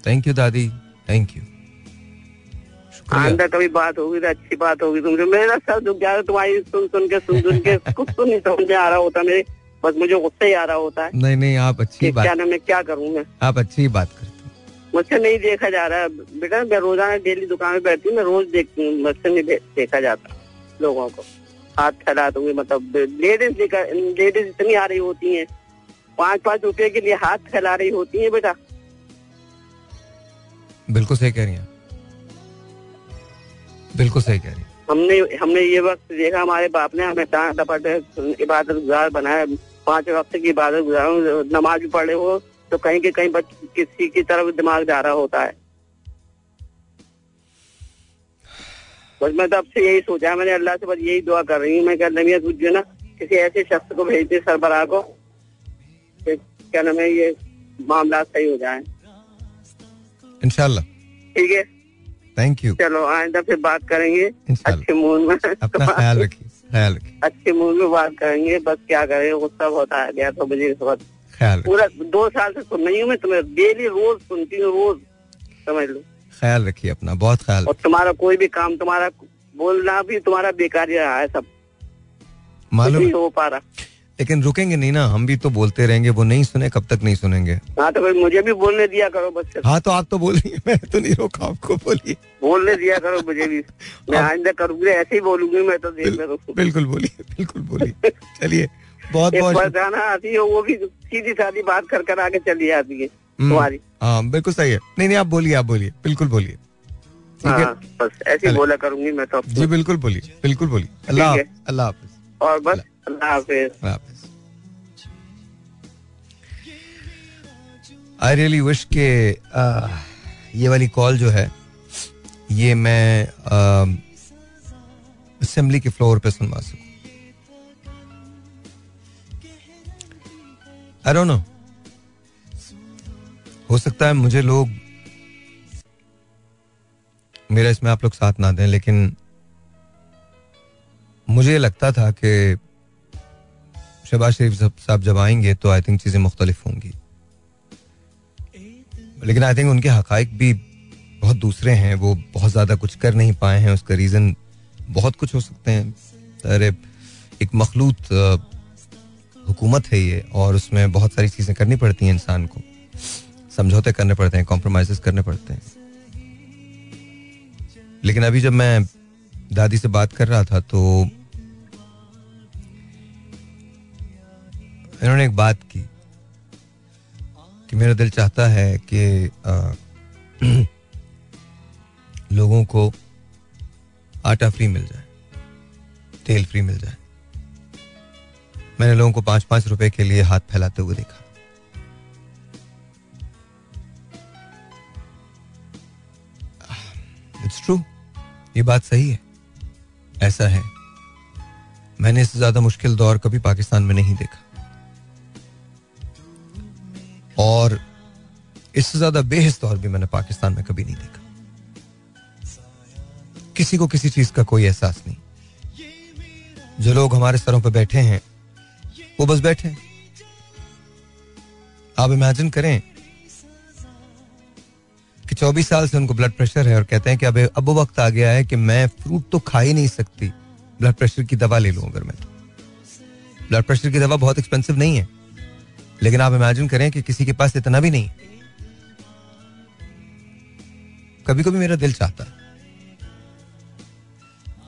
थैंक यू दादी। थैंक यू आंदा कभी बात होगी तो अच्छी बात होगी। तुमसे मेरा सर दुख जा रहा तुम्हारी सुन सुन के सुन सुन के कुछ तो नहीं समझ में आ रहा होता मेरे। बस मुझे गुस्सा ही आ रहा होता है नहीं नहीं आप अच्छी कि क्या मैं क्या करूँ मैं? आप अच्छी बात करते मुझसे नहीं देखा जा रहा। है बेटा मैं रोज़ाना डेली दुकान में बैठती हूँ मैं रोज देखती हूँ। मुझसे नहीं देखा जाता लोगों को। हाथ फैला दूँगी मतलब लेडीज़ लेडीज़ इतनी आ रही होती हैं। पाँच पाँच रुपए के लिए हाथ फैला रही होती है बेटा। बिल्कुल सही कह रही हैं। बिल्कुल सही कह रही हमने हमने ये वक्त देखा हमारे बाप ने हमें डपट इबादत गुजार बनाया। पाँच वक्त की इबादत गुजार नमाज़ भी पढ़े हो तो कहीं के कहीं बच किसी की तरफ़ दिमाग जा रहा होता है। बस मैं तो अब से यही सोचा मैंने अल्लाह से बस यही दुआ कर रही हूँ। मैं क्या नमिया जो ना किसी ऐसे शख्स को भेज दे सरबराह को क्या नाम है ये मामला सही हो जाए। इंशाल्लाह। ठीक है। थैंक यू चलो आइंदा फिर बात करेंगे। अच्छे मूड में। अपना ख्याल रखिए ख्याल रखिए। अच्छे मूड में बात करेंगे बस क्या करें गुस्सा बहुत आ गया तो मुझे इस वक्त। ख्याल पूरा दो साल से सुन रही हूँ मैं तुम्हें डेली रोज सुनती हूँ रोज। समझ लो। ख्याल रखिए अपना बहुत ख्याल और तुम्हारा कोई भी काम तुम्हारा बोलना भी तुम्हारा बेकार ही रहा है सब। मालूम हो पा रहा। लेकिन रुकेंगे नहीं ना हम भी तो बोलते रहेंगे वो नहीं सुने कब तक नहीं सुनेंगे। हाँ तो फिर मुझे भी बोलने दिया करो बच्चे हाँ तो आप तो बोल रही हैं मैंने तो नहीं रोका आपको बोलिए। बोलने दिया करो मुझे भी। मैं अब- आइंदा करूँगी ऐसे ही बोलूँगी मैं तो देख बिल- बिल्कुल बोलिए बिल्कुल बोलिए। चलिए बहुत बहुत फरजाना आती है वो भी सीधी सादी बात कर कर आगे चली जाती है हम्म, तुम्हारी। हाँ बिल्कुल सही है। नहीं नहीं आप बोलिए आप बोलिए बिल्कुल बोलिए। ठीक है? हाँ बस ऐसे बोला करूँगी मैं तो जी बिल्कुल बोलिए बिल्कुल बोलिए। अल्लाह अल्लाह और बस आई रियली विश के आ, ये वाली कॉल जो है ये मैं असेंबली के फ्लोर पे सुनवा सकूँ। आई डोंट नो हो सकता है मुझे लोग मेरा इसमें आप लोग साथ ना दें लेकिन मुझे लगता था कि शहबाज शरीफ साहब जब आएँगे तो आई थिंक चीज़ें मुख्तलिफ़ होंगी। लेकिन आई थिंक उनके हकाइक भी बहुत दूसरे हैं, वो बहुत ज़्यादा कुछ कर नहीं पाए हैं, उसका रीज़न बहुत कुछ हो सकते हैं। अरे, एक मखलूत हुकूमत है ये, और उसमें बहुत सारी चीज़ें करनी पड़ती हैं इंसान को। समझौते करने पड़ते हैं कॉम्प्रोमाइज़ करने पड़ते हैं। लेकिन अभी जब मैं दादी से बात कर रहा था तो इन्होंने एक बात की कि मेरा दिल चाहता है कि लोगों को आटा फ्री मिल जाए, तेल फ्री मिल जाए। मैंने लोगों को पाँच पाँच रुपए के लिए हाथ फैलाते हुए देखा। इट्स ट्रू ये बात सही है, ऐसा है। मैंने इससे ज़्यादा मुश्किल दौर कभी पाकिस्तान में नहीं देखा। और इससे ज़्यादा बेहस दौर भी मैंने पाकिस्तान में कभी नहीं देखा। किसी को किसी चीज़ का कोई एहसास नहीं। जो लोग हमारे सरों पर बैठे हैं, वो बस बैठे हैं। आप इमेजिन करें कि 24 साल से उनको ब्लड प्रेशर है और कहते हैं कि अब अब वक्त आ गया है कि मैं फ्रूट तो खा ही नहीं सकती। ब्लड प्रेशर की दवा ले लूँ अगर मैं तो। ब्लड प्रेशर की दवा बहुत एक्सपेंसिव नहीं है। लेकिन आप इमेजिन करें कि किसी के पास इतना भी नहीं। कभी कभी मेरा दिल चाहता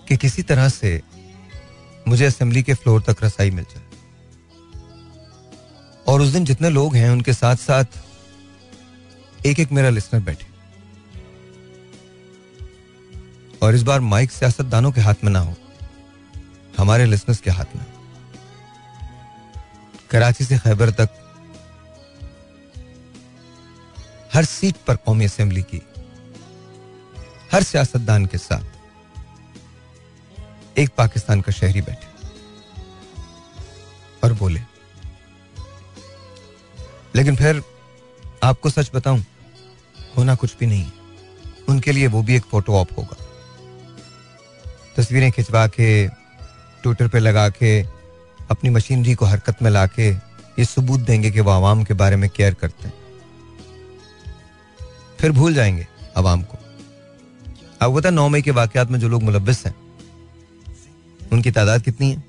कि किसी तरह से मुझे असेंबली के फ्लोर तक रसाई मिल जाए। और उस दिन जितने लोग हैं, उनके साथ साथ एक एक मेरा लिसनर बैठे। और इस बार माइक सियासतदानों के हाथ में ना हो, हमारे लिसनर्स के हाथ में। कराची से खैबर तक हर सीट पर कौमी असेंबली की, हर सियासतदान के साथ एक पाकिस्तान का शहरी बैठे और बोले। लेकिन फिर आपको सच बताऊँ, होना कुछ भी नहीं, उनके लिए वो भी एक फ़ोटो ऑप होगा। तस्वीरें खिंचवा के, ट्विटर पे लगा के, अपनी मशीनरी को हरकत में ला के ये सबूत देंगे कि वो आवाम के बारे में केयर करते हैं। फिर भूल जाएँगे आवाम को। अब पता नौ मई के वाकयात में जो लोग मुलविस हैं, उनकी तादाद कितनी है?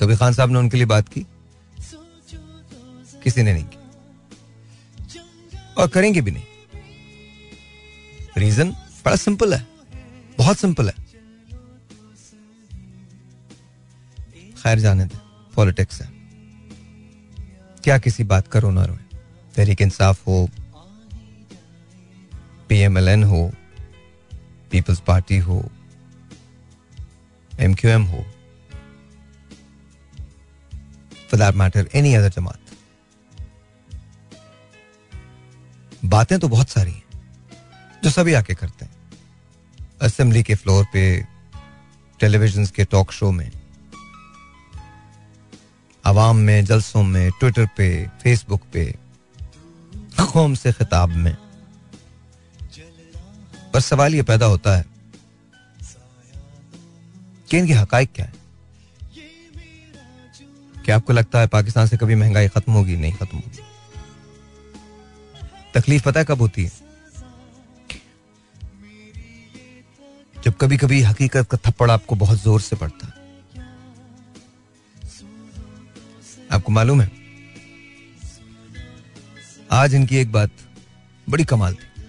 कभी खान साहब ने उनके लिए बात की? किसी ने नहीं की। और करेंगे भी नहीं। रीजन बड़ा सिंपल है, बहुत सिंपल है। खैर जाने दे पॉलिटिक्स है। क्या किसी बात का रोना रोए? तहरीक इंसाफ हो पीएमएलएन हो पीपल्स पार्टी हो एमक्यूएम हो for that matter any other जमात बातें तो बहुत सारी हैं, जो सभी आके करते हैं। असेंबली के फ्लोर पे टेलीविज़न के टॉक शो में, आवाम में, जलसों में ट्विटर पे फेसबुक पे कौम से खिताब में। पर सवाल यह पैदा होता है कि इनके हकाइक क्या है? क्या आपको लगता है पाकिस्तान से कभी महँगाई खत्म होगी? नहीं खत्म होगी। तकलीफ़ पता है कब होती है? जब कभी कभी हकीकत का थप्पड़ आपको बहुत ज़ोर से पड़ता है। आपको मालूम है? आज इनकी एक बात बड़ी कमाल थी।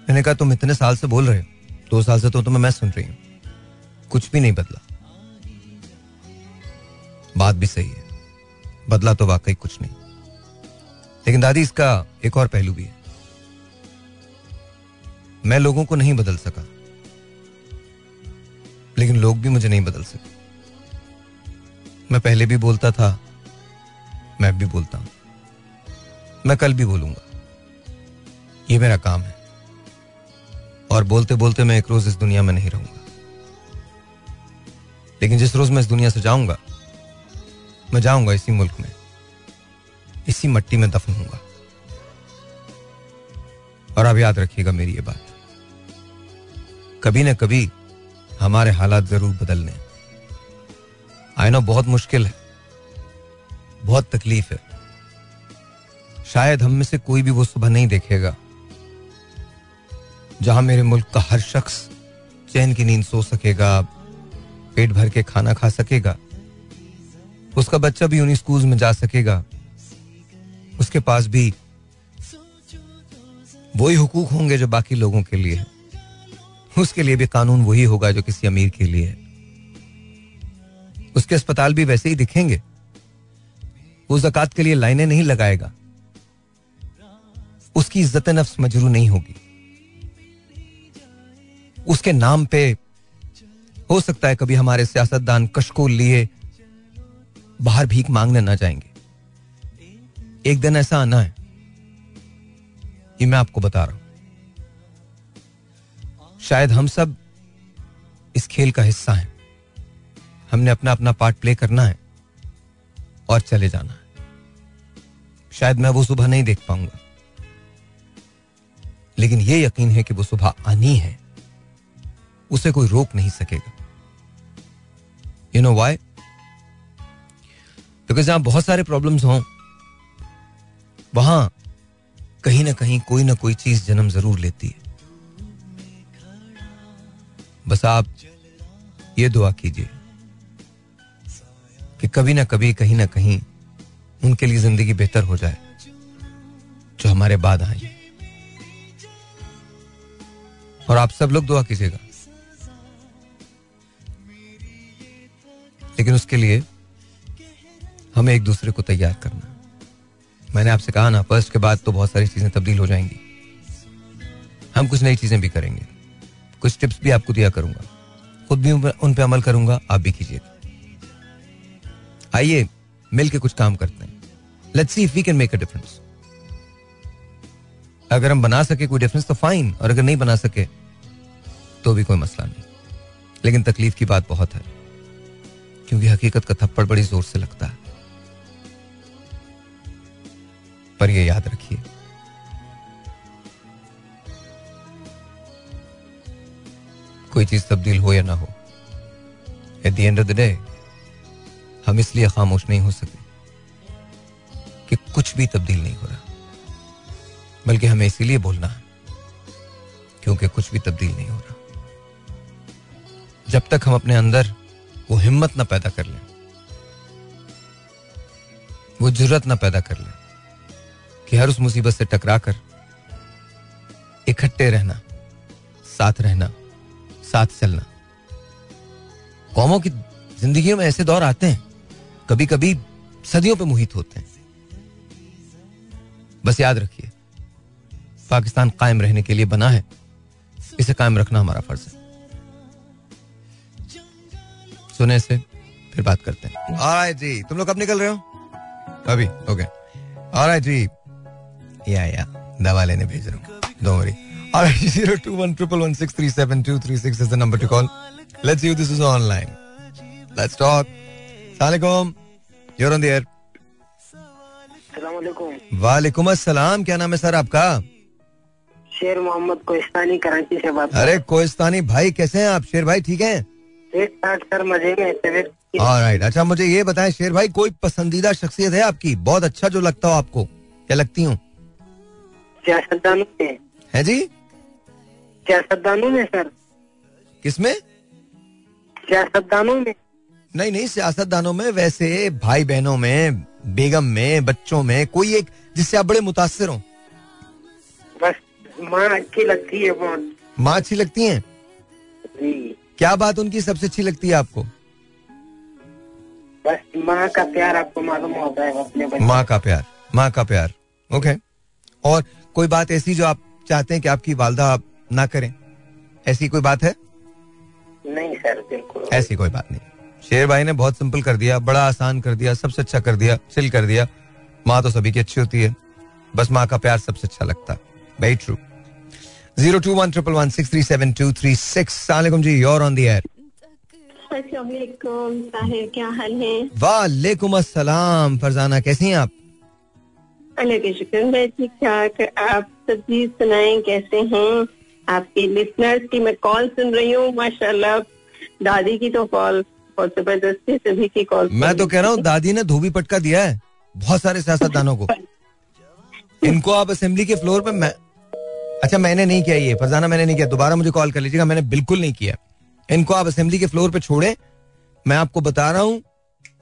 मैंने कहा, तुम इतने साल से बोल रहे हो। दो साल से तो तुम्हें मैं सुन रही हूँ। कुछ भी नहीं बदला। बात भी सही है। बदला तो वाकई कुछ नहीं। लेकिन दादी, इसका एक और पहलू भी है। मैं लोगों को नहीं बदल सका। लेकिन लोग भी मुझे नहीं बदल सके। मैं पहले भी बोलता था, मैं भी बोलता हूँ। मैं कल भी बोलूँगा। ये मेरा काम है। और बोलते बोलते मैं एक रोज इस दुनिया में नहीं रहूँगा। लेकिन जिस रोज मैं इस दुनिया से जाऊँगा, मैं जाऊँगा इसी मुल्क में। इसी मट्टी में दफन हूँगा और आप याद रखिएगा मेरी ये बात। कभी ना कभी हमारे हालात ज़रूर बदलने आई नो बहुत मुश्किल है। बहुत तकलीफ़ है। शायद हम में से कोई भी वो सुबह नहीं देखेगा, जहाँ मेरे मुल्क का हर शख्स चैन की नींद सो सकेगा, पेट भर के खाना खा सकेगा, उसका बच्चा भी उन्हीं स्कूल में जा सकेगा, उसके पास भी वही हुकूक होंगे जो बाकी लोगों के लिए उसके लिए भी कानून वही होगा जो किसी अमीर के लिए है। उसके अस्पताल भी वैसे ही दिखेंगे। वो जक़ात के लिए लाइनें नहीं लगाएगा। उसकी इज़्ज़त नफ्स मजरू नहीं होगी। उसके नाम पे हो सकता है कभी हमारे सियासतदान कशको लिए बाहर भीख मांगने ना जाएँगे। एक दिन ऐसा आना है ये मैं आपको बता रहा हूँ। शायद हम सब इस खेल का हिस्सा हैं। हमने अपना अपना पार्ट प्ले करना है और चले जाना है। शायद मैं वो सुबह नहीं देख पाऊँगा। लेकिन यह यकीन है कि वो सुबह आनी है। उसे कोई रोक नहीं सकेगा। यू नो वाई बिकॉज़ जहाँ बहुत सारे प्रॉब्लम्स हों, वहाँ कहीं ना कहीं कोई ना कोई चीज़ जन्म ज़रूर लेती है। बस आप ये दुआ कीजिए कि कभी ना कभी, कहीं ना कहीं उनके लिए ज़िंदगी बेहतर हो जाए, जो हमारे बाद आए। और आप सब लोग दुआ कीजिएगा। लेकिन उसके लिए हमें एक दूसरे को तैयार करना। मैंने आपसे कहा ना फ़र्स्ट के बाद तो बहुत सारी चीज़ें तब्दील हो जाएँगी। हम कुछ नई चीज़ें भी करेंगे। कुछ टिप्स भी आपको दिया करूँगा। खुद भी उन पर अमल करूँगा, आप भी कीजिएगा। आइए मिल के कुछ काम करते हैं। Let's see if we can make a difference अगर हम बना सके कोई डिफरेंस तो फाइन और अगर नहीं बना सके तो भी कोई मसला नहीं। लेकिन तकलीफ़ की बात बहुत है, क्योंकि हकीकत का थप्पड़ बड़ी ज़ोर से लगता है। पर यह याद रखिए, कोई चीज़ तब्दील हो या ना हो at the end of the day हम इसलिए खामोश नहीं हो सके कि कुछ भी तब्दील नहीं हो रहा, बल्कि हमें इसीलिए बोलना है, क्योंकि कुछ भी तब्दील नहीं हो रहा। जब तक हम अपने अंदर वो हिम्मत ना पैदा कर लें, वो ज़रूरत ना पैदा कर लें कि हर उस मुसीबत से टकरा कर इकट्ठे रहना, साथ रहना, साथ चलना। कौमों की ज़िंदगी में ऐसे दौर आते हैं कभी कभी सदियों पे मुहित होते हैं। बस याद रखिए, पाकिस्तान कायम रहने के लिए बना है, इसे कायम रखना हमारा फ़र्ज़ है। सुने से फिर बात करते हैं। ऑलराइट जी। तुम लोग कब निकल रहे हो? अभी ओके ऑलराइट जी। या या दवा लेने भेज रहा हूँ। Don't worry alright zero two one triple one six three seven two three six is the number to call let's you this is online let's talk सलाम यूर ऑन द एयर वालेकुम अस्सलाम क्या नाम है सर आपका शेर मोहम्मद कोस्तानी कराची से बात अरे कोस्तानी भाई कैसे हैं आप? शेर भाई ठीक हैं? ठीक ठाक सर मज़े में राइट अच्छा मुझे ये बताएँ शेर भाई कोई पसंदीदा शख्सियत है आपकी? बहुत अच्छा जो लगता हो आपको। क्या लगती हूँ? सियासतदानों में है जी? सियासतदानों में सर। किसमें सियासतदानों में। नहीं नहीं सियासतदानों में वैसे भाई बहनों में बेगम में बच्चों में कोई एक जिससे आप बड़े मुतासर हो। बस माँ अच्छी लगती है माँ अच्छी लगती है? जी। क्या बात उनकी सबसे अच्छी लगती है आपको? बस माँ का प्यार आपको मालूम होता है अपने माँ का प्यार माँ का प्यार। ओके और कोई बात ऐसी जो आप चाहते हैं कि आपकी वालदा आप ना करें? ऐसी कोई बात है? नहीं सर बिल्कुल। ऐसी कोई बात नहीं। शेर भाई ने बहुत सिंपल कर दिया बड़ा आसान कर दिया सबसे अच्छा कर दिया चिल कर दिया। माँ तो सभी की अच्छी होती है। बस माँ का प्यार सबसे अच्छा लगता। है very true zero two one triple one six three seven two three six ji your on the air क्या हाल है? वालेकुम अस्सलाम फरजाना कैसी हैं आप? अल्लाह के शुक्र मैं ठीक ठाक। आप सब जी सुनाएँ कैसे हैं? आपके लिसनर्स की मैं कॉल सुन रही हूँ माशाल्लाह। दादी की तो कॉल बहुत ज़बरदस्ती सभी की कॉल मैं तो कह रहा हूँ दादी ने धोबी पटका दिया है बहुत सारे सियासतदानों को। इनको आप असेंबली के फ्लोर पे मैं अच्छा मैंने नहीं किया ये। फरजाना मैंने नहीं किया। दोबारा मुझे कॉल कर लीजिएगा। मैंने बिल्कुल नहीं किया। इनको आप असेंबली के फ्लोर पे छोड़े। मैं आपको बता रहा हूँ।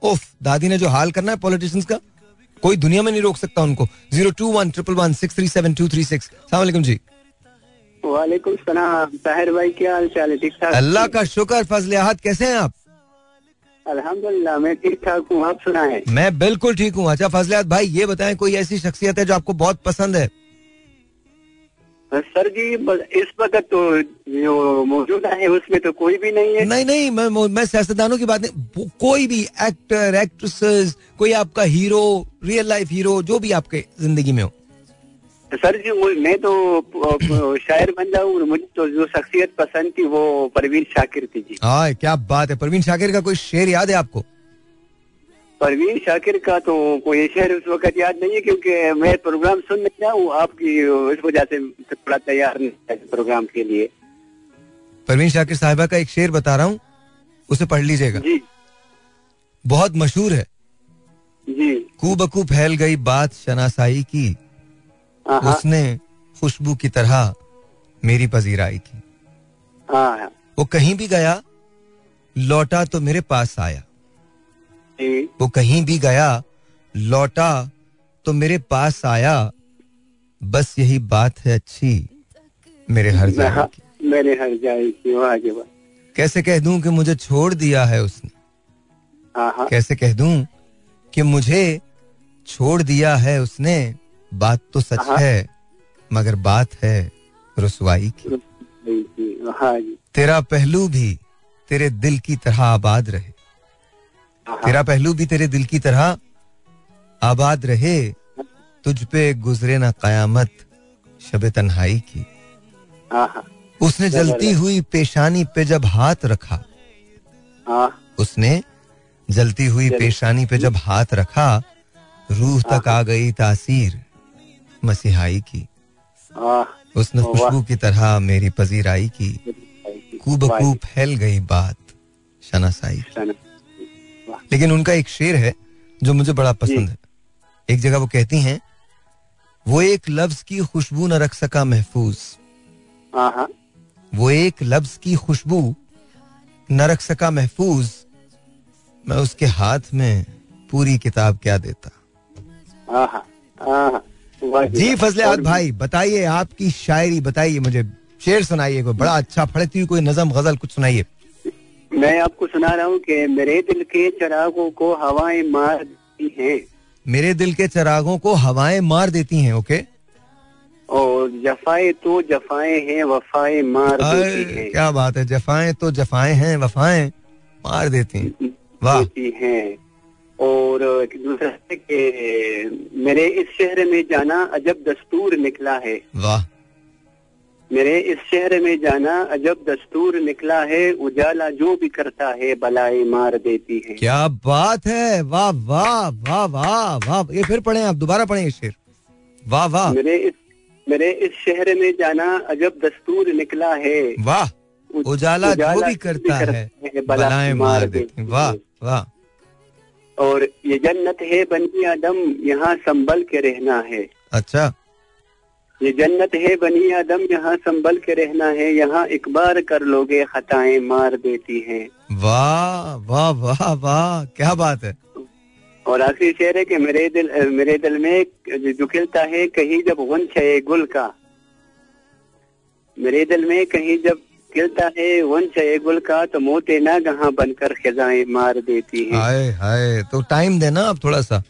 उफ दादी ने जो हाल करना है पॉलिटिशियंस का कोई दुनिया में नहीं रोक सकता उनको। Zero two one triple one six three seven two three six. सलाम जी। वालेकुम सलाम। ताहिर भाई क्या हाल चाल है? ठीक ठाक? अल्लाह का शुक्र फजल कैसे हैं आप? अल्हम्दुलिल्लाह मैं ठीक ठाक हूँ। आप सुनाए? मैं बिल्कुल ठीक हूँ। अच्छा फजल भाई ये बताएँ कोई ऐसी शख्सियत है जो आपको बहुत पसंद है? सर जी इस वक्त तो जो मौजूदा है उसमें तो कोई भी नहीं है। नहीं नहीं मैं मैं सियासतदानों की बात नहीं कोई भी एक्टर एक्ट्रेसेस कोई आपका हीरो रियल लाइफ हीरो जो भी आपके ज़िंदगी में हो। सर जी मैं तो शायर बन जाऊँ मुझे तो जो शख्सियत पसंद थी वो परवीन शाकिर थी जी। हाँ क्या बात है परवीन शाकिर का कोई शेर याद है आपको? परवीन शाकिर का तो कोई शेर उस वक्त याद नहीं है क्योंकि मैं प्रोग्राम सुन नहीं रहा हूँ। आपकी इस वजह से थोड़ा तैयार नहीं प्रोग्राम के लिए। परवीन शाकिर साहिबा का एक शेर बता रहा हूँ उसे पढ़ लीजिएगा। जी। बहुत मशहूर है। जी। बकू फैल गई बात शनासाई की। उसने खुशबू की तरह मेरी पजीराई की। हाँ। वो कहीं भी गया लौटा तो मेरे पास आया। वो कहीं भी गया लौटा तो मेरे पास आया। बस यही बात है अच्छी मेरे हर हाँ, जाए की। मेरे हर जाएगी वाह जी वाह कैसे कह दूँ कि मुझे छोड़ दिया है उसने? हाँ हाँ। कैसे कह दूँ कि मुझे छोड़ दिया है उसने? बात तो सच हाँ। है मगर बात है रसवाई की। हाँ तेरा पहलू भी तेरे दिल की तरह आबाद रहे। हाँ, तेरा पहलू भी तेरे दिल की तरह आबाद रहे तुझ पे गुजरे ना कयामत शब तन्हाई की। हाँ हाँ। उसने जलती हुई पेशानी पे जब हाथ रखा हाँ। उसने जलती हुई पेशानी पे जब हाथ रखा रूह तक आ गई तासीर मसीहाई की। हाँ। उसने खुशबू की तरह मेरी पजीराई की। कू। बकू फैल गई बात शनासाई की। लेकिन उनका एक शेर है जो मुझे बड़ा पसंद है। एक जगह वो कहती हैं वो एक लफ्ज की खुशबू न रख सका महफूज। वो एक लफ्ज की खुशबू न रख सका महफूज। मैं उसके हाथ में पूरी किताब क्या देता? जी फजले भाई बताइए आपकी शायरी बताइए मुझे। शेर सुनाइए कोई बड़ा अच्छा फड़ती हुई कोई नजम गज़ल कुछ सुनाइए। मैं आपको सुना रहा हूँ कि मेरे दिल के चरागों को हवाएँ मार देती हैं। मेरे दिल के चरागों को हवाएँ मार देती हैं ओके? और जफाएँ तो जफाएँ हैं वफाएँ मार देती हैं। क्या बात है जफाएँ तो जफाएँ हैं वफाएँ मार देती हैं। वाह। हैं। और दूसरा है कि मेरे इस शहर में जाना अजब दस्तूर निकला है। वाह। मेरे इस शहर में जाना अजब दस्तूर निकला है उजाला जो भी करता है बलाएँ मार देती है। क्या बात है? वाह वाह वाह वाह वाह। ये फिर पढ़े आप दोबारा पढ़े ये शेर। वाह वाह। मेरे इस मेरे इस शहर में जाना अजब दस्तूर निकला है। वाह उ- उजाला जो भी करता है बलाएँ मार देती हैं। वाह वाह। और ये जन्नत है बनी आदम यहाँ संभल के रहना है। अच्छा। ये जन्नत है बनी आदम यहाँ संभल के रहना है यहाँ एक बार कर लोगे खताएँ मार देती हैं। वाह वाह वाह वाह क्या बात है। और आखिरी शेर है कि मेरे दिल मेरे दिल में जो खिलता है कहीं जब गुंच है गुल का। मेरे दिल में कहीं जब खिलता है गुंच है गुल का तो मोते ना गहाँ बनकर खिजाएँ मार देती है। हाय हाय तो टाइम देना आप थोड़ा सा।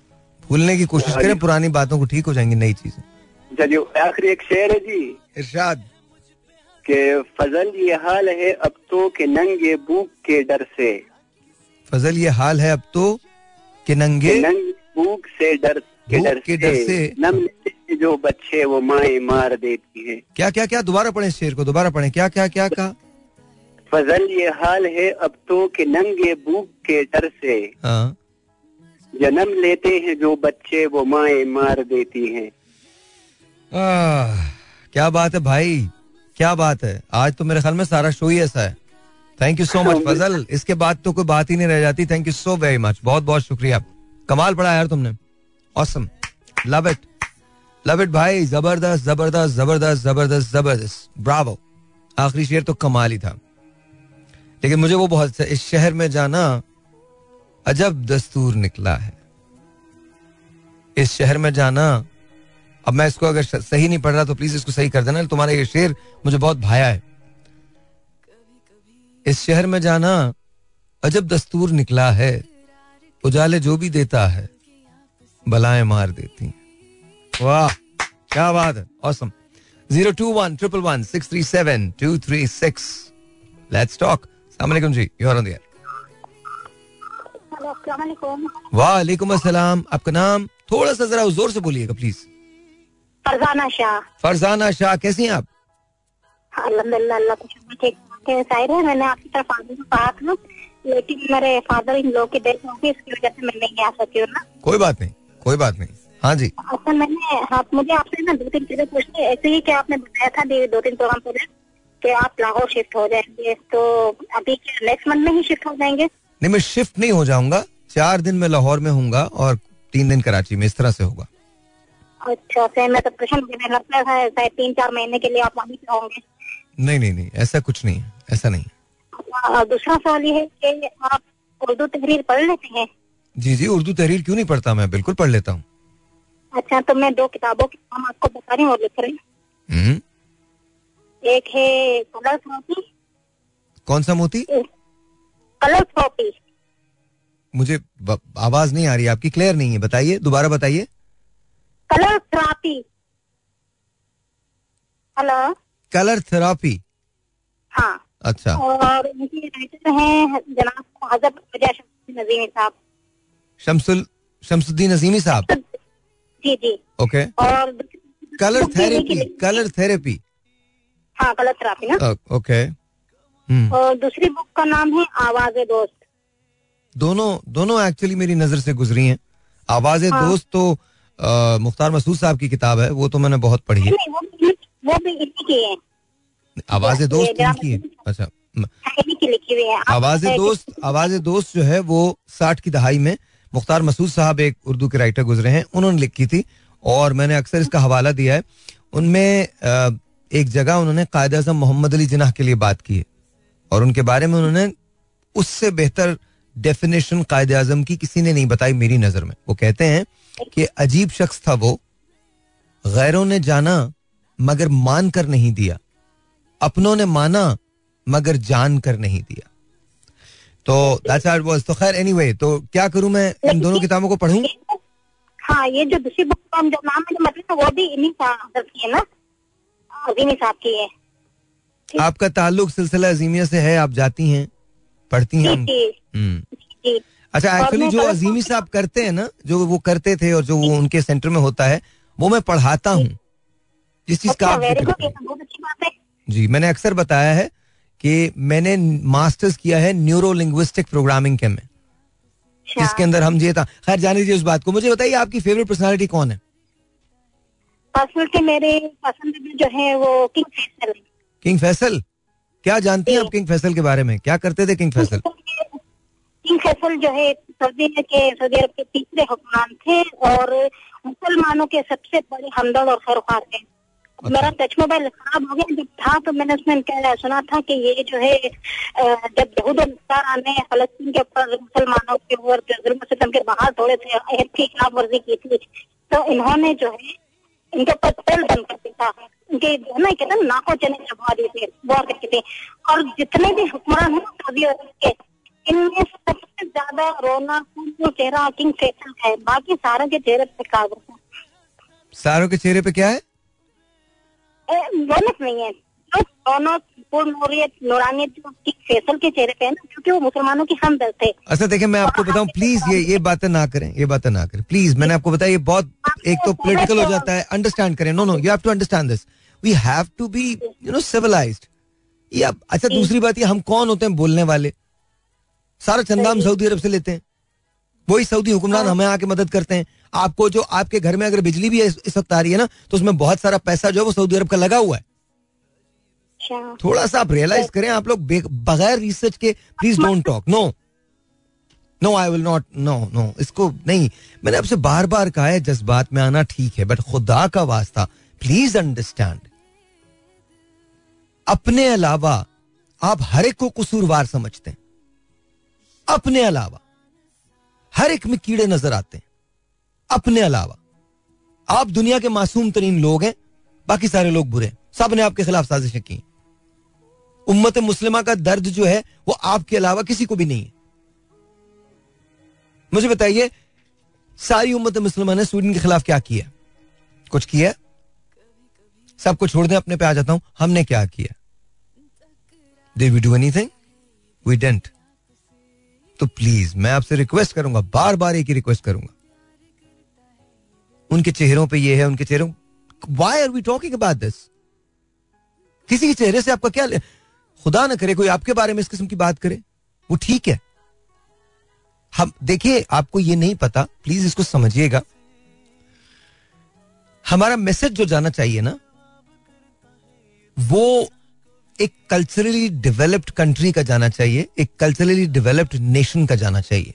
भूलने की कोशिश करें पुरानी बातों को ठीक हो जाएँगी नई चीज़ें। चलिए आखिरी एक शेर है जी। इरशाद। कि फजल ये हाल है अब तो के नंगे भूख के डर से। फजल ये हाल है अब तो कि नंगे नंगे भूख से डर के डर के डर से। नम लेते जो बच्चे वो माए मार देती है। क्या क्या क्या? दोबारा पढ़े शेर को दोबारा पढ़े। क्या क्या क्या कहा फजल ये हाल है अब तो के नंगे भूख के डर से। हाँ। जन्म लेते हैं जो बच्चे वो माए मार देती हैं। क्या बात है भाई? क्या बात है? आज तो मेरे ख्याल में सारा शो ही ऐसा है। Thank you so much Fazal इसके बाद तो कोई बात ही नहीं रह जाती। Thank you so very much बहुत बहुत शुक्रिया। कमाल पढ़ा यार तुमने। Awesome love it love it भाई। ज़बरदस्त ज़बरदस्त ज़बरदस्त ज़बरदस्त ज़बरदस्त। ब्रावो आखिरी शेर तो कमाल ही था। लेकिन मुझे वो बहुत इस शहर में जाना अजब दस्तूर निकला है। इस शहर में जाना अब मैं इसको अगर सही नहीं पढ़ रहा तो प्लीज़ इसको सही कर देना तुम्हारा ये शेर मुझे बहुत भाया है। इस शहर में जाना अजब दस्तूर निकला है उजाले जो भी देता है बलाएँ मार देती हैं। वाह क्या बात है awesome zero two one triple one six three seven two three six let's talk सलाम जी you are on the air वालेकुम अस्सलाम आपका नाम थोड़ा सा जरा ज़ोर से बोलिएगा प्लीज़ फरजाना शाह। फरजाना शाह कैसी हैं आप? अल्हम्दुलिल्लाह अल्लाह है मैंने आपकी तरफ़ आने को कहा था लेकिन मेरे फादर इन लोग की डेथ हो गई इसकी वजह से मैं नहीं आ सकी हूँ ना। कोई बात नहीं कोई बात नहीं। हाँ जी। अच्छा मैंने आप मुझे आपसे ना दो तीन चीज़ें पूछनी है। ऐसे ही कि आपने बताया था दो तीन प्रोग्राम पहले कि आप लाहौर शिफ्ट हो जाएँगे तो अभी क्या नेक्स्ट मंथ में ही शिफ्ट हो जाएँगे? नहीं मैं शिफ्ट नहीं हो जाऊँगा चार दिन में लाहौर में हूँगा और तीन दिन कराची में इस तरह से होगा। अच्छा फिर मैं तो प्रश्न लगता है शायद तीन चार महीने के लिए आप वहीं पे होंगे। नहीं नहीं नहीं ऐसा कुछ नहीं है ऐसा नहीं। दूसरा सवाल ये है कि आप उर्दू तहरीर पढ़ लेते हैं? जी जी उर्दू तहरीर क्यों नहीं पढ़ता मैं? बिल्कुल पढ़ लेता हूँ। अच्छा तो मैं दो किताबों के नाम आपको बता रही हूँ और लिख रही हूँ। हम्म, एक है कलर थ्रोपी। कौन सा मोती? Colour therapy. मुझे आवाज़ नहीं आ रही आपकी क्लियर नहीं है बताइए दोबारा बताइए। Colour therapy hello colour therapy हाँ। अच्छा। और इनके राइटर हैं जनाब हज़रत नजीमी साहब। शमसुल शमसुद्दीन अजीमी साहब? जी जी। ओके और कलर थेरेपी कलर थेरेपी हाँ कलर थेरापी ना। ओके हम्म और दूसरी बुक का नाम है आवाज़ दोस्त। दोनों दोनों एक्चुअली मेरी नज़र से गुजरी हैं। आवाज़ हाँ। दोस्त तो मुख्तार मसूद साहब की किताब है वो तो मैंने बहुत पढ़ी है। वो भी की है। आवाज़ दोस्त है। अच्छा हाँ, की आवाज़ दोस्त आवाज़ दोस्त जो है वो साठ की दहाई में मुख्तार मसूद साहब एक उर्दू के राइटर गुजरे हैं उन्होंने लिखी थी और मैंने अक्सर इसका हवाला दिया है। उनमें एक जगह उन्होंने कायद अजम मोहम्मद अली जिनाह के लिए बात की है और उनके बारे में उन्होंने उससे बेहतर डेफिनेशन कायद आज़म की किसी ने नहीं बताई मेरी नज़र में। वो कहते हैं कि अजीब शख्स था वो। गैरों ने जाना मगर मान कर नहीं दिया। अपनों ने माना मगर जान कर नहीं दिया। तो दैट्स हाउ वाज तो खैर एनीवे anyway, तो क्या करूँ मैं? इन दोनों किताबों को पढ़ूं? हाँ ये जो दूसरी बुक का जो नाम है जो मतलब वो भी इन्हीं का हज़रत की है ना? अजीमी साहब की है। आपका ताल्लुक सिलसिला अजीमिया से है आप जाती हैं पढ़ती हैं। हम्म। जी। अच्छा एक्चुअली जो अजीमी साहब करते हैं ना जो वो करते थे और जो वो उनके सेंटर में होता है वो मैं पढ़ाता हूँ। जिस चीज़ का अच्छा आप। तो जी मैंने अक्सर बताया है कि मैंने मास्टर्स किया है न्यूरो लिंग्विस्टिक प्रोग्रामिंग के में। अच्छा। जिसके अंदर हम ये था। खैर जाने दीजिए उस बात को। मुझे बताइए आपकी फेवरेट पर्सनालिटी कौन है? मेरे पसंदीदा जो है वो किंग फैसल किंग फैसल क्या जानती हैं आप किंग फैसल के बारे में? क्या करते थे किंग फैसल किंग फैसल जो है सऊदी के सऊदी अरब के तीसरे हुक्मरान थे और मुसलमानों के सबसे बड़े हमदर्द और खैरख्वाह थे अच्छा। मेरा टच मोबाइल खराब हो गया जब था तो मैंने उसमें क्या सुना था कि ये जो है जब और नसारा ने फलस्तीन के ऊपर मुसलमानों के ऊपर जुल्म के बाहर थोड़े थे अहद की खिलाफ वर्जी की थी तो इन्होंने जो है इनके ऊपर तेल बंद कर दिया था इनके जो है ना कहते नाकों चने चबा दिए थे वॉर करके थे और जितने भी हुक्मरान हैं ना सऊदी अरब के इनमें सबसे ज़्यादा रोना चेहरा किंग फैसल है बाकी सारों के चेहरे पे काबू है। सारों के चेहरे पे क्या है? रौनक नहीं है। रौनक जो फैसल के चेहरे पे है ना क्योंकि वो मुसलमानों की हमदर्द थे। अच्छा देखिए मैं आपको बताऊँ प्लीज़ ये ये बातें ना करें ये बातें ना करें। प्लीज़ मैंने आपको बताया ये बहुत एक तो पॉलिटिकल हो जाता है। अंडरस्टैंड करें। No no you have to understand this we have to be you know civilised ये अच्छा दूसरी बात ये हम कौन होते हैं बोलने वाले? सारा चंदा हम सऊदी अरब से लेते हैं। वही सऊदी हुक्मरान हमें आके मदद करते हैं। आपको जो आपके घर में अगर बिजली भी इस इस वक्त आ रही है ना तो उसमें बहुत सारा पैसा जो है वो सऊदी अरब का लगा हुआ है। अच्छा। थोड़ा सा आप रियलाइज़ करें आप लोग बगैर रिसर्च के please don't talk no no I will not no no इसको नहीं। मैंने आपसे बार बार कहा है जज्बात में आना ठीक है बट खुदा का वास्ता प्लीज़ अंडरस्टैंड अपने अलावा आप हर एक को कसूरवार समझते हैं। अपने अलावा। हर एक में कीड़े नज़र आते हैं। अपने अलावा। आप दुनिया के मासूम तरीन लोग हैं, बाकी सारे लोग बुरे हैं। सबने आपके खिलाफ साजिशें की। उम्मत मुस्लिमा का दर्द जो है, वो आपके अलावा किसी को भी नहीं है। मुझे बताइए, सारी उम्मत मुस्लिमा ने स्वीडन के खिलाफ क्या किया? कुछ किया? सबको छोड़ दें, अपने पे आ जाता हूँ। हमने क्या किया? Did we do we didn't तो प्लीज़ मैं आपसे रिक्वेस्ट करूँगा बार बार एक ही रिक्वेस्ट करूँगा। उनके चेहरों पे ये है, उनके चेहरों why are we talking about this किसी के चेहरे से आपका क्या खुदा ना करे, कोई आपके बारे में इस किस्म की बात करे, वो ठीक है। हम, देखिए, आपको ये नहीं पता प्लीज़ इसको समझिएगा। हमारा मैसेज जो जाना चाहिए ना, वो एक कल्चरली डेवलप्ड कंट्री का जाना चाहिए, एक कल्चरली डेवलप्ड नेशन का जाना चाहिए।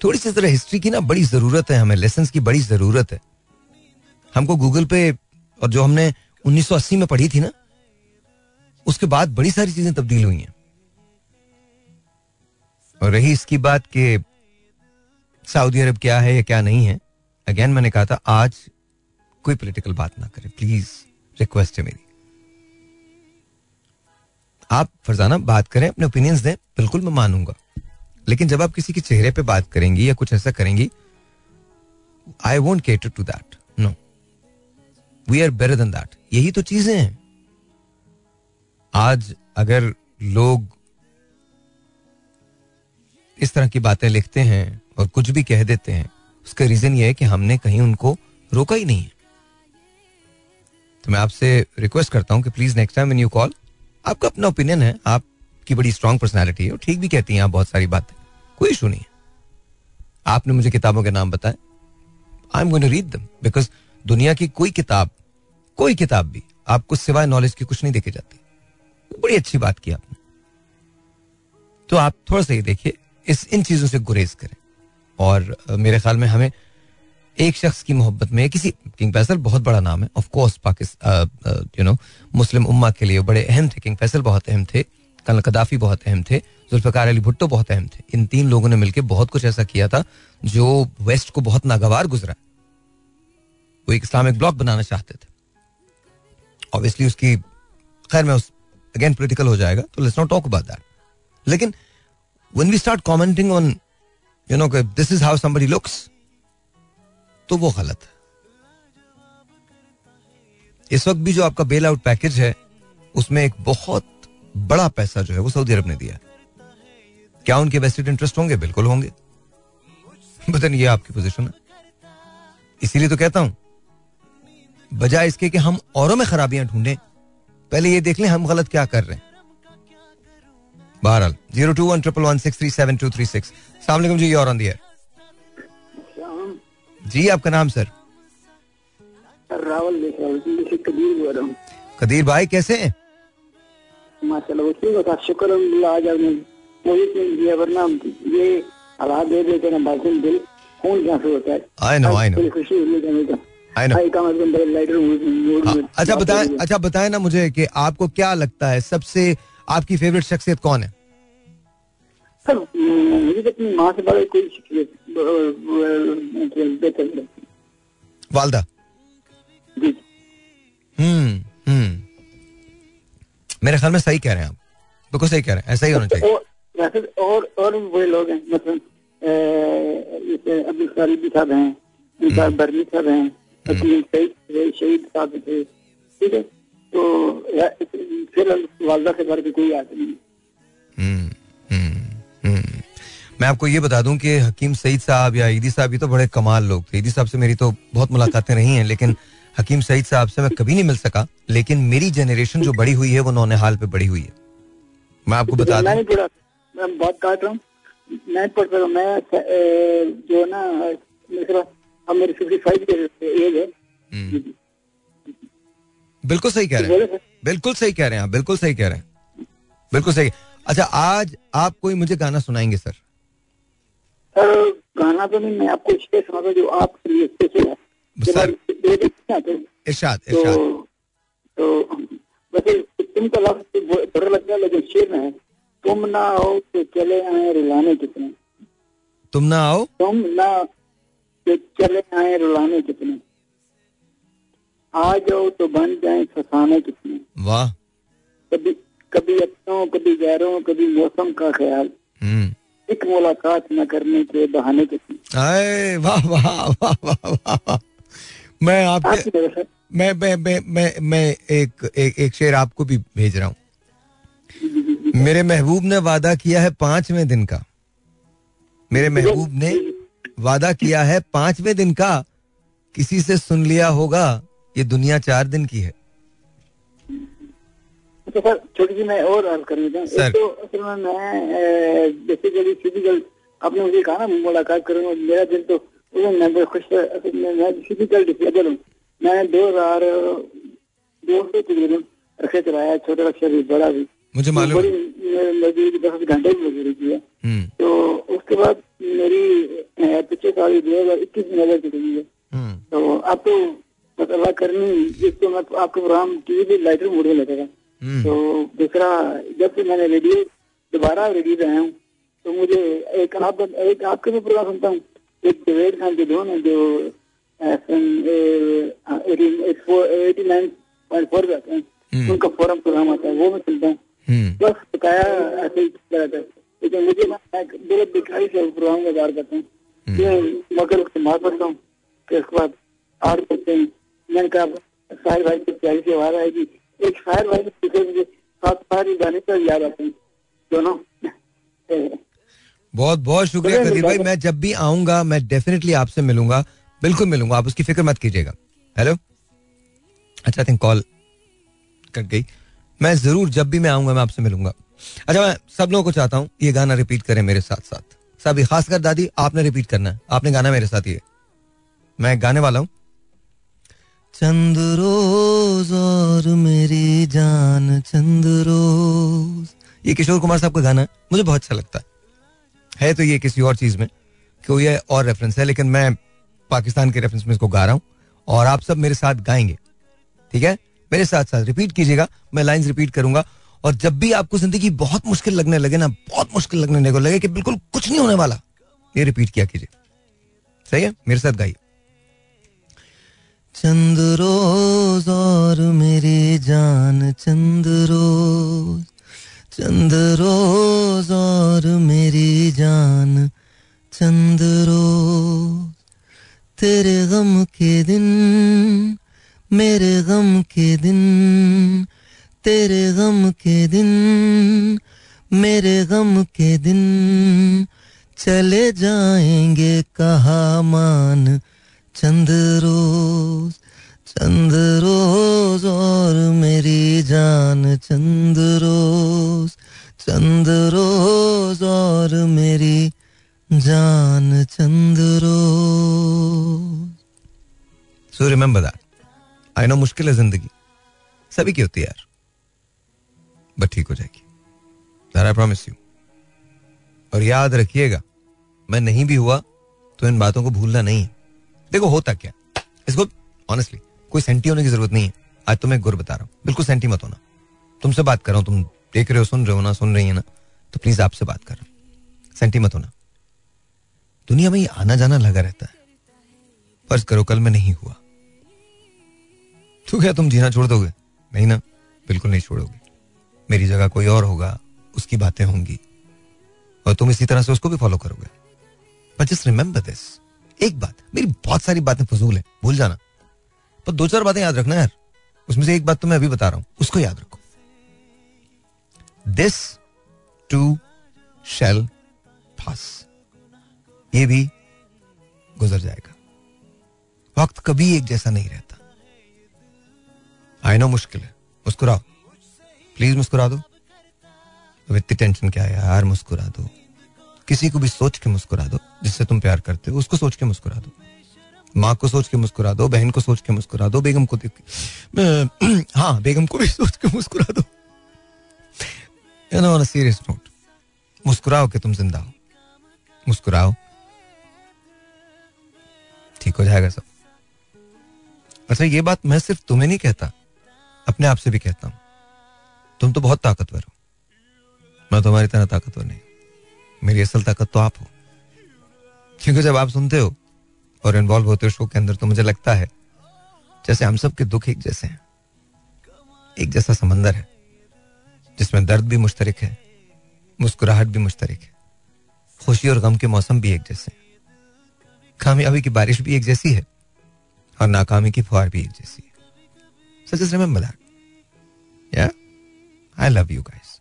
थोड़ी सी तरह हिस्ट्री की ना बड़ी ज़रूरत है हमें लेसन की बड़ी ज़रूरत है। हमको गूगल पे और जो हमने 1980 में पढ़ी थी ना, उसके बाद बड़ी सारी चीज़ें तब्दील हुई हैं। और रही इसकी बात कि सऊदी अरब क्या है या क्या नहीं है अगेन मैंने कहा था, आज कोई पॉलिटिकल बात ना करें प्लीज़ रिक्वेस्ट है मेरी। आप फरजाना बात करें, अपने ओपिनियंस दें, बिल्कुल मैं मानूँगा। लेकिन जब आप किसी के चेहरे पे बात करेंगी या कुछ ऐसा करेंगी I won't cater to that no we are better than that यही तो चीज़ें हैं। आज अगर लोग इस तरह की बातें लिखते हैं और कुछ भी कह देते हैं, उसका रीजन ये है कि हमने कहीं उनको रोका ही नहीं है। तो मैं आपसे रिक्वेस्ट करता हूँ कि please next time you call आपका अपना ओपिनियन है, आपकी बड़ी स्ट्रांग पर्सनैलिटी है और ठीक भी कहती हैं आप बहुत सारी बातें। कोई इशू नहीं है। आपने मुझे किताबों के नाम बताए। I am going read them because दुनिया की कोई किताब कोई किताब भी आपको सिवाय नॉलेज की कुछ नहीं देखी जाती। बड़ी अच्छी बात की आपने। तो आप थोड़ा सा ये देखिए, इस इन चीज़ों से गुरेज करें। और मेरे ख्याल में हमें एक शख्स की मोहब्बत में, किसी किंग फैसल बहुत बड़ा नाम है of course Pakistan you know Muslim उम्मा के लिए बड़े अहम थे, किंग फैसल बहुत अहम थे, कल कदाफी बहुत अहम थे, जुल्फकार अली भुट्टो बहुत अहम थे। इन तीन लोगों ने मिलकर बहुत कुछ ऐसा किया था जो वेस्ट को बहुत नागवार गुजरा। वो एक इस्लामिक ब्लॉक बनाना चाहते थे। ऑब्वियसली उसकी, खैर मैं उस अगेन पॉलिटिकल हो जाएगा तो let's not talk about that लेकिन when we start commenting on you know this is how somebody looks तो वो गलत है। इस वक्त भी जो आपका बेल आउट पैकेज है, उसमें एक बहुत बड़ा पैसा जो है, वो सऊदी अरब ने दिया क्या उनके वेस्टेड इंटरेस्ट होंगे? बिल्कुल होंगे। बतन ये आपकी पोजीशन है। इसीलिए तो कहता हूँ, बजाय इसके कि हम औरों में खराबियाँ ढूंढें, पहले ये देख लें हम गलत क्या कर रहे हैं। बहरहाल zero two one triple one six three seven two three six सलाम जी और ऑन दी जी आपका नाम सर? रावल कबीर कदीर भाई कैसे हैं? माशाल्लाह शुक्र आज दिया वरना ये दे देते ना बाकी दिल खून क्या से होता है। आई नो आई नो खुशी अच्छा बात बताएँ अच्छा बताएँ ना मुझे कि आपको क्या लगता है सबसे आपकी फेवरेट शख्सियत कौन है? सर मुझे तो अपनी माँ से बड़ा कोई शख्सियत ब- ब- बेहतर वालदा। हम्म हम्म। मेरे ख्याल में सही कह रहे हैं आप। बिल्कुल सही कह रहे हैं ऐसा ही होना चाहिए। और और और बड़े लोग हैं मतलब जैसे अब्दुल सारिद साहब हैं इनका बर्मी साहब हैं सईद शहीद साहब थे ठीक है? तो फिर वालदा से बढ़ के कोई आदमी नहीं हम्म, हम्म, हम्म। मैं आपको ये बता दूँ कि हकीम सईद साहब या ईदी साहब ये तो बड़े कमाल लोग थे। ईदी साहब से मेरी तो बहुत मुलाकातें रही हैं लेकिन हकीम सईद साहब से मैं कभी नहीं मिल सका। लेकिन मेरी जनरेशन जो बड़ी हुई है वो नौने हाल पे बड़ी हुई है। मैं आपको बता दूँ। मैं बात काट रहा हूँ। मैं पढ़ मैं जो ना अब मेरी फिफ्टी फाइव एज है। हम्म। बिल्कुल सही कह रहे हैं। बिल्कुल सही कह रहे हैं आप बिल्कुल सही कह रहे हैं। बिल्कुल सही। अच्छा आज आप कोई मुझे गाना सुनाएँगे सर? सर गाना तो नहीं मैं आपको इसलिए जो आपके लिए स्पेशल है। इरशाद तो इरशाद। तो वैसे तुम तो लफ्ज बुरा लगता है लेकिन शेर में है तुम ना हो तो चले आए रुलाने कितने। तुम ना आओ। तुम ना तो चले आए रुलाने कितने। आ जाओ तो बन जाए फसाने कितने। वाह। कभी कभी अपनों कभी गैरों कभी मौसम का ख्याल। हम्म। एक मुलाकात न करने के बहाने के आए वाह वाह वाह वाह। मैं आपके मैं मैं मैं मैं एक एक एक शेर आपको भी भेज रहा हूँ। मेरे महबूब ने वादा किया है पाँचवें दिन का। मेरे महबूब ने वादा किया है पाँचवें दिन का। किसी से सुन लिया होगा ये दुनिया चार दिन की है। अच्छा सर छोटी सी मैं और अर्ज़ करनी चाहूँ। एक तो असल में मैं बेसिकली फ़िज़िकल आपने मुझे कहा ना मुलाकात करूँगा मेरा दिल तो मैं बहुत खुश में फ़िज़िकल डिसेबल हूँ मैंने दो हज़ार दो सौ तकरीबन रखे चलाया छोटा रक्षा भी बड़ा भी। मुझे मालूम बड़ी मजदूरी दस घंटे की मजदूरी की है। हम्म, तो उसके बाद मेरी पिछले साल दो हज़ार इक्कीस में नज़र चली है। हम्म, तो अब तो अल्लाह करनी तो मैं आपका प्रोग्राम टीवी पे लाइटर मोड में लगा था हम्म, तो दूसरा जब से मैंने रेडियो दोबारा रेडियो पे आया हूँ तो मुझे एक आप एक आपके भी प्रोग्राम सुनता हूँ। एक जवेद खान के दोनों जो हैं हम्म। उनका फोरम प्रोग्राम आता है वो मैं सुनता हूँ। हम्म, बस बकाया ऐसे ही रहता है। लेकिन मुझे ना दिखाई से प्रोग्राम का कार्य करता हूँ। मगर उससे मार पड़ता हूँ उसके बाद आठ करते हैं। मैंने कहा शायर भाई की प्यारी से आवाज़ आएगी। एक शायर भाई ने मुझे सात सारी गाने पर याद आते हैं। दोनों। बहुत बहुत शुक्रिया कदीर भाई मैं जब भी आऊँगा मैं डेफिनेटली आपसे मिलूँगा। बिल्कुल मिलूँगा आप उसकी फ़िक्र मत कीजिएगा। हेलो अच्छा थिंक कॉल कट गई। मैं ज़रूर जब भी मैं आऊँगा मैं आपसे मिलूँगा। अच्छा मैं सब लोगों को चाहता हूँ ये गाना रिपीट करें मेरे साथ साथ। सभी खासकर दादी आपने रिपीट करना है। आपने गाना मेरे साथ ये मैं गाने वाला हूँ। चंद रोज और मेरी जान चंद रोज। ये किशोर कुमार साहब का गाना है मुझे बहुत अच्छा लगता है। है तो ये किसी और चीज़ में, कोई ये और रेफरेंस है, लेकिन मैं पाकिस्तान के रेफरेंस में इसको गा रहा हूँ और आप सब मेरे साथ गाएँगे। ठीक है? मेरे साथ साथ रिपीट कीजिएगा, मैं लाइंस रिपीट करूँगा और जब भी आपको ज़िंदगी बहुत मुश्किल लगने लगे ना, बहुत मुश्किल लगने लगे कि बिल्कुल कुछ नहीं होने वाला, ये रिपीट किया कीजिए। सही है? मेरे साथ गाइए। चंद रोज और मेरी जान चंद रोज। चंद रोज और मेरी जान चंद रोज। तेरे गम के दिन, मेरे गम के दिन, तेरे गम के दिन, मेरे गम के दिन। चले जाएँगे कहा मान चंद रोज चंद रोज और मेरी जान चंद रोज चंद रोज और मेरी जान चंद रोज। So remember that I know मुश्किल है ज़िंदगी। सभी की होती है यार। बट ठीक हो जाएगी। आई प्रॉमिस यू और याद रखिएगा, मैं नहीं भी हुआ तो इन बातों को भूलना नहीं है। देखो, होता क्या? इसको ऑनेस्टली कोई सेंटी होने की ज़रूरत नहीं है। आज तो मैं गुर बता रहा हूँ। बिल्कुल सेंटी मत होना। तुमसे बात कर रहा हूँ, तुम देख रहे हो, सुन रहे हो ना, सुन रही है ना तो प्लीज़ आपसे बात कर रहा हूँ। सेंटी मत होना। दुनिया में ये आना जाना लगा रहता है। फ़र्ज़ करो, कल में नहीं हुआ। तो क्या तुम जीना छोड़ दोगे? नहीं ना, बिल्कुल नहीं छोड़ोगे। मेरी जगह कोई और होगा, उसकी बातें होंगी। और तुम इसी तरह से उसको भी फॉलो करोगे। बट जस्ट रिमेंबर दिस एक बात, मेरी बहुत सारी बातें फजूल है, भूल जाना। पर दो चार बातें याद रखना यार, उसमें से एक बात तो मैं अभी बता रहा हूँ, उसको याद रखो। दिस टू शेल पास ये भी गुजर जाएगा। वक्त कभी एक जैसा नहीं रहता। आई नो मुश्किल है, मुस्कुराओ। प्लीज़ मुस्कुरा दो। अब इतनी टेंशन क्या है यार, मुस्कुरा दो। किसी को भी सोच के मुस्कुरा दो, जिससे तुम प्यार करते हो, उसको सोच के मुस्कुरा दो। माँ को सोच के मुस्कुरा दो, बहन को सोच के मुस्कुरा दो, बेगम को देख हाँ बेगम को भी सोच के मुस्कुरा दो। सीरियस नोट मुस्कुराओ कि तुम ज़िंदा हो। मुस्कुराओ। ठीक हो जाएगा सब। अच्छा ये बात मैं सिर्फ़ तुम्हें नहीं कहता, अपने आप से भी कहता हूँ। तुम तो बहुत ताकतवर हो। मैं तुम्हारी तरह ताकतवर नहीं मेरी असल ताकत तो आप हो। क्योंकि जब आप सुनते हो और इन्वॉल्व होते हो शो के अंदर तो मुझे लगता है जैसे हम सब के दुख एक जैसे हैं। एक जैसा समंदर है, जिसमें दर्द भी मुश्तरक है, मुस्कुराहट भी मुश्तरक है। खुशी और गम के मौसम भी एक जैसे हैं। कामयाबी की बारिश भी एक जैसी है और नाकामी की फुहार भी एक जैसी है। सो जस्ट रिमेंबर दैट या I love you guys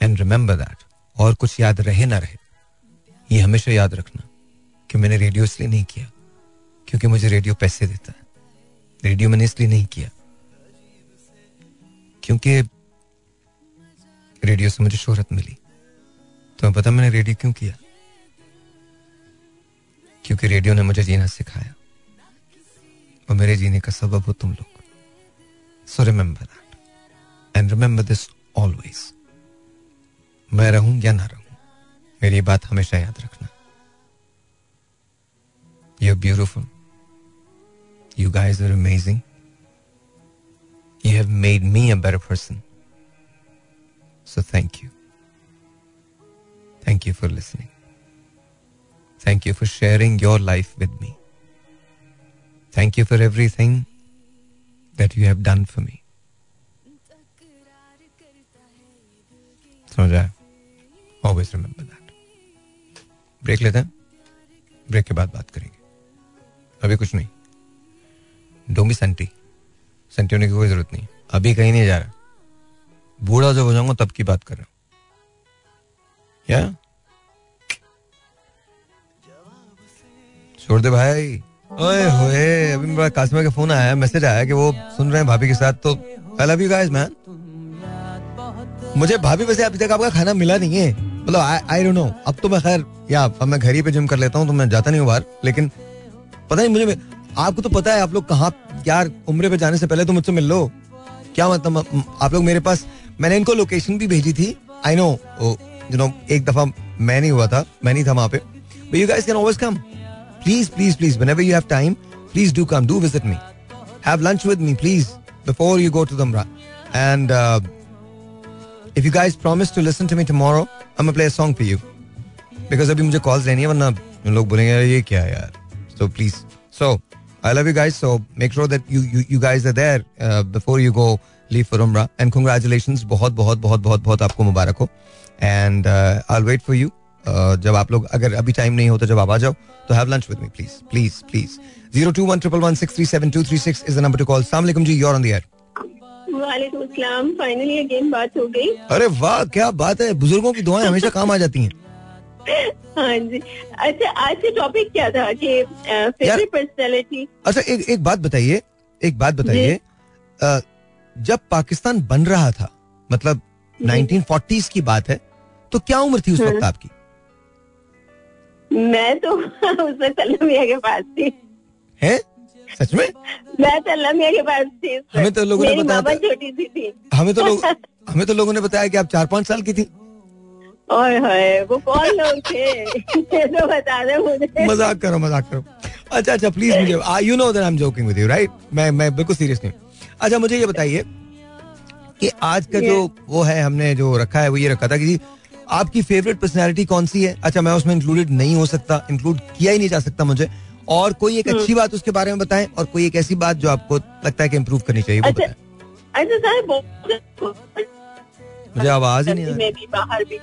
and remember that और कुछ याद रहे ना रहे, ये हमेशा याद रखना कि मैंने रेडियो इसलिए नहीं किया क्योंकि मुझे रेडियो पैसे देता है। रेडियो मैंने इसलिए नहीं किया क्योंकि रेडियो से मुझे शोहरत मिली। तुम्हें पता मैंने रेडियो क्यों किया? क्योंकि रेडियो ने मुझे जीना सिखाया। और मेरे जीने का सबब हो तुम लोग। So remember that and remember this always मैं रहूँ या ना रहूँ, मेरी बात हमेशा याद रखना। You beautiful you guys are amazing you have made me a better person so thank you thank you for listening thank you for sharing your life with me thank you for everything that you have done for me समझ आया? Always remember that break लेते हैं। Break के बाद बात करेंगे। अभी कुछ नहीं। डोंगी सेंटी सेंटी होने की कोई ज़रूरत नहीं। अभी कहीं नहीं जा रहा। बूढ़ा जब हो जाऊँगा, तब की बात कर रहा हूँ। या छोड़ दे भाई। ओए होए, अभी मेरा कासिमा का फ़ोन आया, मैसेज आया कि वो सुन रहे हैं भाभी के साथ तो I love you guys man मुझे भाभी वैसे अभी तक आपका खाना मिला नहीं है। मतलब आई डोंट नो अब तो मैं खैर या अब मैं घर ही पे जिम कर लेता हूँ तो मैं जाता नहीं हूँ बाहर लेकिन पता नहीं मुझे आपको तो पता है आप लोग कहाँ यार उम्र पे जाने से पहले तो मुझसे मिल लो। क्या मतलब आप लोग मेरे पास मैंने इनको लोकेशन भी भेजी थी। आई नो यू नो एक दफ़ा मैं नहीं हुआ था मैं नहीं था वहाँ पे। But you guys can always come please please please you have time please do come do visit me. Have lunch with me please before you go to Damra and uh, if you guys promise to listen to me tomorrow I'm play a song for you because अभी मुझे calls लेनी है वरना लोग बोलेंगे ये क्या है यार so I love you guys so make sure that you you, you guys are there uh, before you go leave for Umrah and congratulations बहुत बहुत बहुत बहुत बहुत आपको मुबारक हो uh, I'll wait for you Uh, जब आप लोग अगर अभी टाइम नहीं होता जब आप आ जाओ तो have lunch with me please please please zero two one triple one six three seven two three six is number to call सलाम जी योर ऑन द एयर वालेकुम फाइनली अगेन बात हो गई। अरे वाह क्या बात है। बुज़ुर्गों की दुआएँ हमेशा काम आ जाती हैं। हाँ जी। अच्छा आज से टॉपिक क्या था कि फेवरेट पर्सनालिटी अच्छा एक एक बात बताइए एक बात बताइए। जब पाकिस्तान बन रहा था मतलब 1940s की बात है तो क्या उम्र थी उस वक्त आपकी? मैं तो उस वक्त के पास थी। है? सच में? मैं तो पास थी हमें तो लोगों ने बताया छोटी सी थी। हमें तो लोग हमें तो लोगों ने बताया कि आप चार पाँच साल की थी। और है वो कौन लोग थे? तो बता दे मुझे। मज़ाक करो मज़ाक करो। अच्छा अच्छा प्लीज़ मुझे you know that I am joking with you right मैं मैं बिल्कुल सीरियस नहीं अच्छा मुझे ये बताइए कि आज का जो वो है हमने जो रखा है वो ये रखा था कि आपकी फेवरेट पर्सनालिटी कौन सी है? अच्छा मैं उसमें इंक्लूडेड नहीं हो सकता इंक्लूड किया ही नहीं जा सकता मुझे। और कोई एक अच्छी बात उसके बारे में बताएँ और कोई एक ऐसी बात जो आपको लगता है कि इम्प्रूव करनी चाहिए वो अच्छा बताएँ। अच्छा मुझे आवाज़ ही नहीं आ रही। भी बाहर भी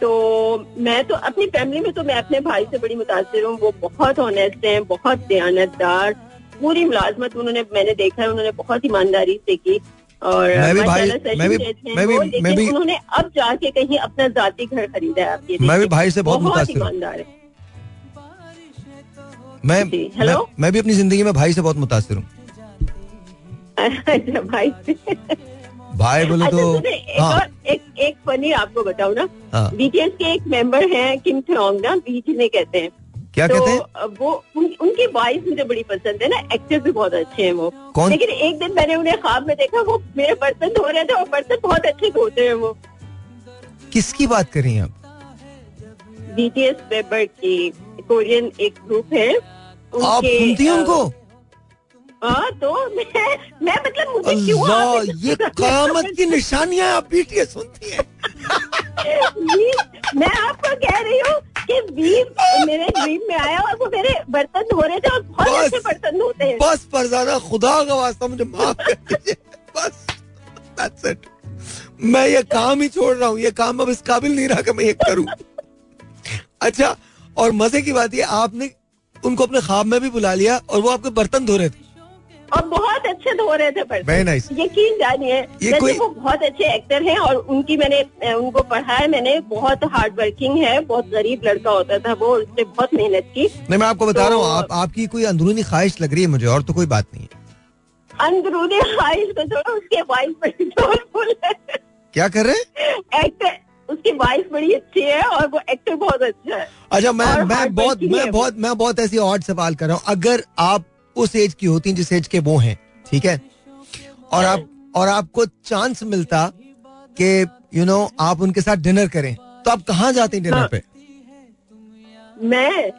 तो मैं तो अपनी फैमिली में तो मैं अपने भाई से बड़ी मुतासर हूँ। वो बहुत ऑनेस्ट हैं बहुत दयानतदार। पूरी मुलाजमत उन्होंने मैंने देखा है उन्होंने बहुत ईमानदारी से की और मैं भी भाई- मैं भी- मैं भी- मैं भी- उन्होंने अब जाके कहीं अपना जाती घर खरीदा है। मैं भी भाई से बहुत मुतासिर। ईमानदार है। मैं मैं, हेलो? मैं भी अपनी ज़िंदगी में भाई से बहुत मुतासर हूँ। अच्छा भाई भाई बोले अच्छा तो एक हाँ। और एक एक फनी आपको बताऊँ ना? हाँ। बीटीएस के एक मेंबर हैं किम थोंग ना बीच में कहते हैं। क्या तो कहते हैं? वो उन, उनकी वॉइस मुझे बड़ी पसंद है ना एक्टर भी बहुत अच्छे हैं वो। कौन? लेकिन एक दिन मैंने उन्हें ख्वाब में देखा वो मेरे बर्तन धो रहे थे और बर्तन बहुत अच्छे धोते हैं वो। किसकी बात कर रही हैं आप? बीटीएस मेंबर की कोरियन एक ग्रुप है। आप सुनती हैं उनको हाँ तो मैं मैं मतलब मुझे क्यों ये कयामत की निशानियाँ आप बीटीएस सुनती हैं मैं आपको कह रही हूँ कि वीर मेरे ड्रीम में आया और वो मेरे बर्तन धो रहे थे और बहुत। अच्छे बर्तन धोते हैं बस फरजाना खुदा का वास्ता मुझे माफ़ कर दीजिए बस that's it. मैं ये काम ही छोड़ रहा हूँ ये काम अब इस काबिल नहीं रहा कि मैं ये करूँ अच्छा और मज़े की बात ये आपने उनको अपने ख्वाब में भी बुला लिया और वो आपके बर्तन धो रहे थे। और बहुत अच्छे धो रहे थे बर्तन। Nice. यकीन जानिए ये कोई- वो बहुत अच्छे एक्टर हैं और उनकी मैंने उनको पढ़ा है मैंने बहुत हार्ड वर्किंग है बहुत गरीब लड़का होता था वो उसने बहुत मेहनत की। नहीं मैं आपको बता तो... रहा हूँ तो- आप आपकी कोई अंदरूनी ख्वाहिश लग रही है मुझे और तो कोई बात नहीं है। अंदरूनी ख्वाहिश तो छोड़ो उसके वाइफ जोरफुल है क्या कर रहे हैं? एक्टर उसकी वाइफ बड़ी अच्छी है और वो एक्टर बहुत अच्छा है। अच्छा मैं मैं बहुत मैं बहुत मैं बहुत ऐसी और सवाल कर रहा हूँ। अगर आप उस एज की होती जिस एज के वो हैं ठीक है? और आप और आपको चांस मिलता कि यू नो आप उनके साथ डिनर करें तो आप कहाँ जाते हैं डिनर हाँ। पे? मैं?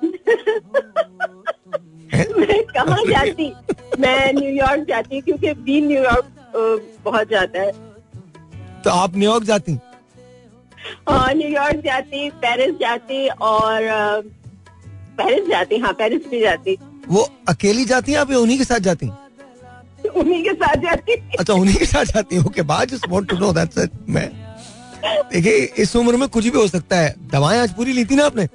मैं कहाँ जाती? मैं न्यूयॉर्क जाती क्योंकि बी न्यूयॉर्क बहुत जाता है। तो आप न्यूयॉर्क जाती न्यूयॉर्क जाती पेरिस जाती और पेरिस जाती हाँ पेरिस भी जाती। वो अकेली जाती हैं आप उन्हीं के साथ जाती उन्हीं के साथ जाती। अच्छा उन्हीं के साथ जाती हैं ओके बात just want to know that's it मैं। देखिए इस उम्र में कुछ भी हो सकता है। दवाएँ आज पूरी ली थी ना आपने?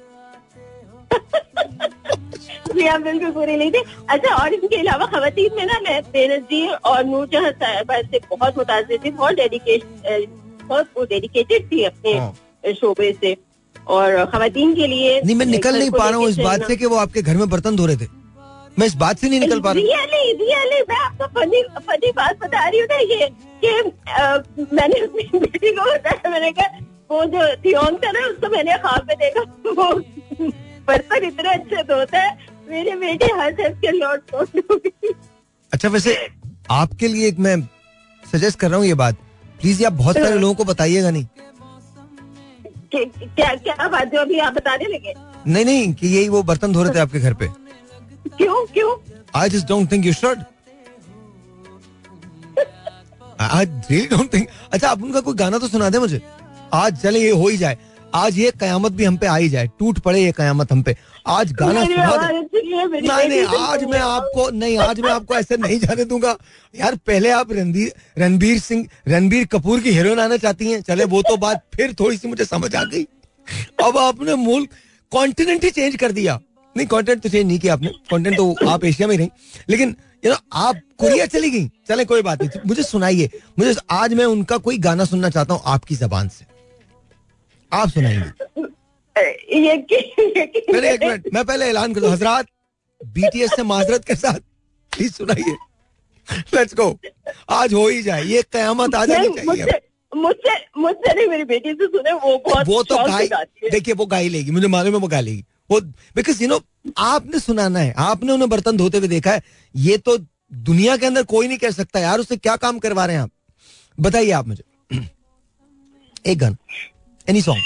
जी हाँ बिल्कुल पूरी नहीं थी। अच्छा और इसके अलावा खवतीन में ना मैं बेनजीर और नूरजहां साहिबा से बहुत मुतासर थी बहुत डेडिकेशन बहुत वो डेडिकेटेड थी हाँ। अपने शोबे से। और खवतीन के लिए नहीं मैं निकल नहीं पा रहा हूँ इस बात। से कि वो आपके घर में बर्तन धो रहे थे। मैं इस बात से नहीं निकल पा रहा। हूँ रियली रियली मैं आपको फनी फनी बात बता रही हूँ ना ये कि मैंने अपनी बेटी को बताया मैंने कहा वो जो थियोंग था ना उसको मैंने ख्वाब में देखा वो बर्तन इतने अच्छे धोता है मेरे बेटे हर हंस के लौट पहुँच अच्छा वैसे आपके लिए एक मैं सजेस्ट कर रहा हूँ ये बात। प्लीज़ आप बहुत सारे लोगों को बताइएगा नहीं क्या क्या बात जो अभी आप बताने लगे नहीं नहीं कि यही वो बर्तन धो रहे थे आपके घर पे। क्यों क्यों? I just don't think you should I really don't think अच्छा आप उनका कोई गाना तो सुना दे मुझे। आज चले ये हो ही जाए। आज ये कयामत भी हम पे आई जाए टूट पड़े ये कयामत हम पे। आज गाना मेरी सुना आवाज़ दे। अच्छी है, मेरी नहीं नहीं आज मैं आपको नहीं आज मैं आपको ऐसे नहीं जाने दूँगा। यार पहले आप रणबीर रणबीर सिंह रणबीर कपूर की हीरोइन आना चाहती हैं चले वो तो बात फिर थोड़ी सी मुझे समझ आ गई। अब आपने मूल कॉन्टिनेंट ही चेंज कर दिया। नहीं कंटेंट तो चेंज नहीं किया आपने कंटेंट तो आप एशिया में रही। लेकिन यू नो आप कोरिया चली गई। चले कोई बात नहीं मुझे सुनाइए। मुझे आज मैं उनका कोई गाना सुनना चाहता हूँ आपकी जबान से। आप यकीन पहले एक मिनट मैं पहले ऐलान कर। दूँ हजरात बीटीएस से माजरत के साथ प्लीज़ सुनाइए। लेट्स गो आज हो ही जाए। ये कयामत आ जानी चाहिए। मुझसे मुझसे नहीं मेरी बेटी से सुने वो बहुत वो तो गाई देखिए वो गाई लेगी। मुझे मालूम है वो गा लेगी। वो बिकॉज़ यू नो आपने सुनाना है। आपने उन्हें बर्तन धोते हुए देखा है। ये तो दुनिया के अंदर कोई नहीं कह सकता यार। उससे क्या काम करवा रहे हैं आप? बताइए आप मुझे। एक गाना। एनी सॉन्ग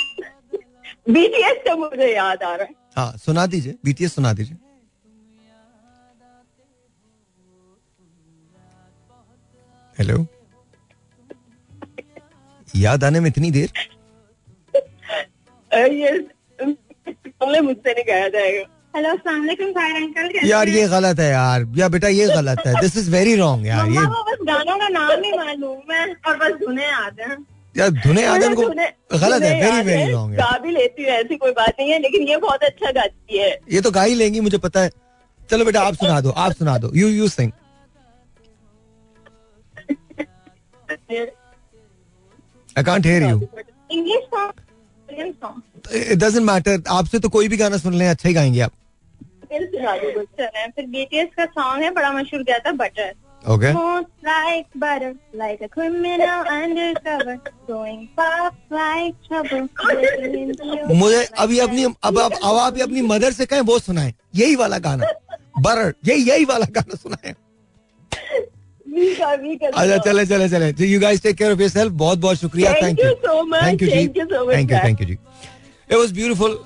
बीटीएस तो मुझे याद आ रहा है। हाँ सुना दीजिए बीटीएस सुना दीजिए। हेलो याद आने में इतनी देर? मुझसे नहीं कहा जाएगा हेलो अंकल यार ये गलत है यार। या बेटा ये गलत है। दिस इज़ वेरी रॉन्ग यार ये बस गानों का नाम ही मालूम है और बस सुने आते हैं। यार धुने आदम को गलत है वेरी वेरी है, रॉन्ग गा भी लेती हूँ ऐसी कोई बात नहीं है लेकिन ये बहुत अच्छा गाती है। ये तो गा ही लेंगी मुझे पता है। चलो बेटा आप सुना दो आप सुना दो। You you sing I can't hear you English song it doesn't matter आपसे तो कोई भी गाना सुन लें अच्छा ही गाएँगे आप। फिर बीटीएस का सॉन्ग है बड़ा मशहूर गया था butter Okay. Smooth like butter, like a criminal undercover, going pop like trouble. मुझे अभी अपनी अब अब अब आप अपनी मदर से कहें वो सुनाएँ। यही वाला गाना। बटर यही यही वाला गाना सुनाएँ। अच्छा चले चले चले। तो you guys take care of yourself बहुत बहुत शुक्रिया। थैंक यू थैंक यू जी thank you thank you ji it was beautiful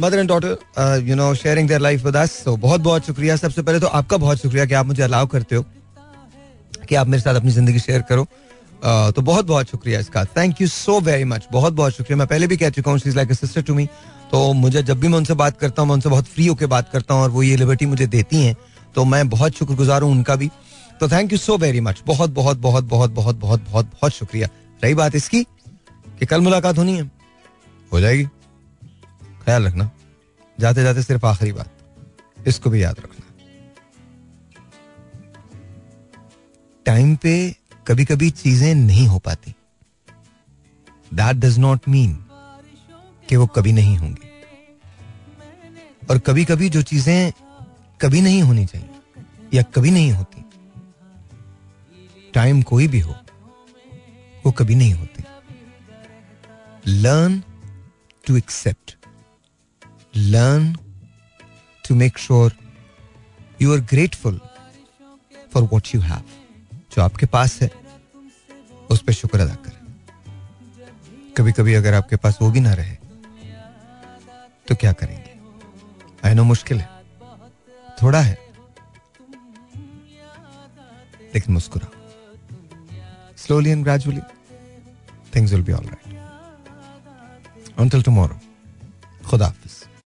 mother and daughter you know sharing their life with us so बहुत बहुत शुक्रिया। सबसे पहले तो आपका बहुत शुक्रिया कि आप मुझे अलाउ करते हो। कि आप मेरे साथ अपनी ज़िंदगी शेयर करो। तो बहुत बहुत शुक्रिया इसका। Thank you so very much बहुत बहुत शुक्रिया। मैं पहले भी कह चुका हूँ she is like sister to me तो मुझे जब भी मैं उनसे बात करता हूँ, मैं उनसे बहुत फ्री होकर बात करता हूँ और वो ये लिबर्टी मुझे देती हैं तो मैं बहुत शुक्रगुजार हूँ उनका भी। तो thank you so very much बहुत बहुत बहुत बहुत बहुत बहुत बहुत बहुत शुक्रिया। रही बात इसकी कि कल मुलाकात होनी है। हो जाएगी। ख्याल रखना। जाते जाते सिर्फ़ आखिरी बात। इसको भी याद रखना। टाइम पे कभी कभी चीज़ें नहीं हो पाती। दैट डज नॉट मीन कि वो कभी नहीं होंगी। और कभी कभी जो चीज़ें कभी नहीं होनी चाहिए या कभी नहीं होती टाइम कोई भी हो, वो कभी नहीं होती। Learn to accept learn to make sure you are grateful for what you have. जो आपके पास है, उस पर शुक्र अदा करें। कभी कभी अगर आपके पास वो भी ना रहे तो क्या करेंगे? आई नो मुश्किल है। थोड़ा है, लेकिन मुस्कुरा slowly and gradually things will be all right until tomorrow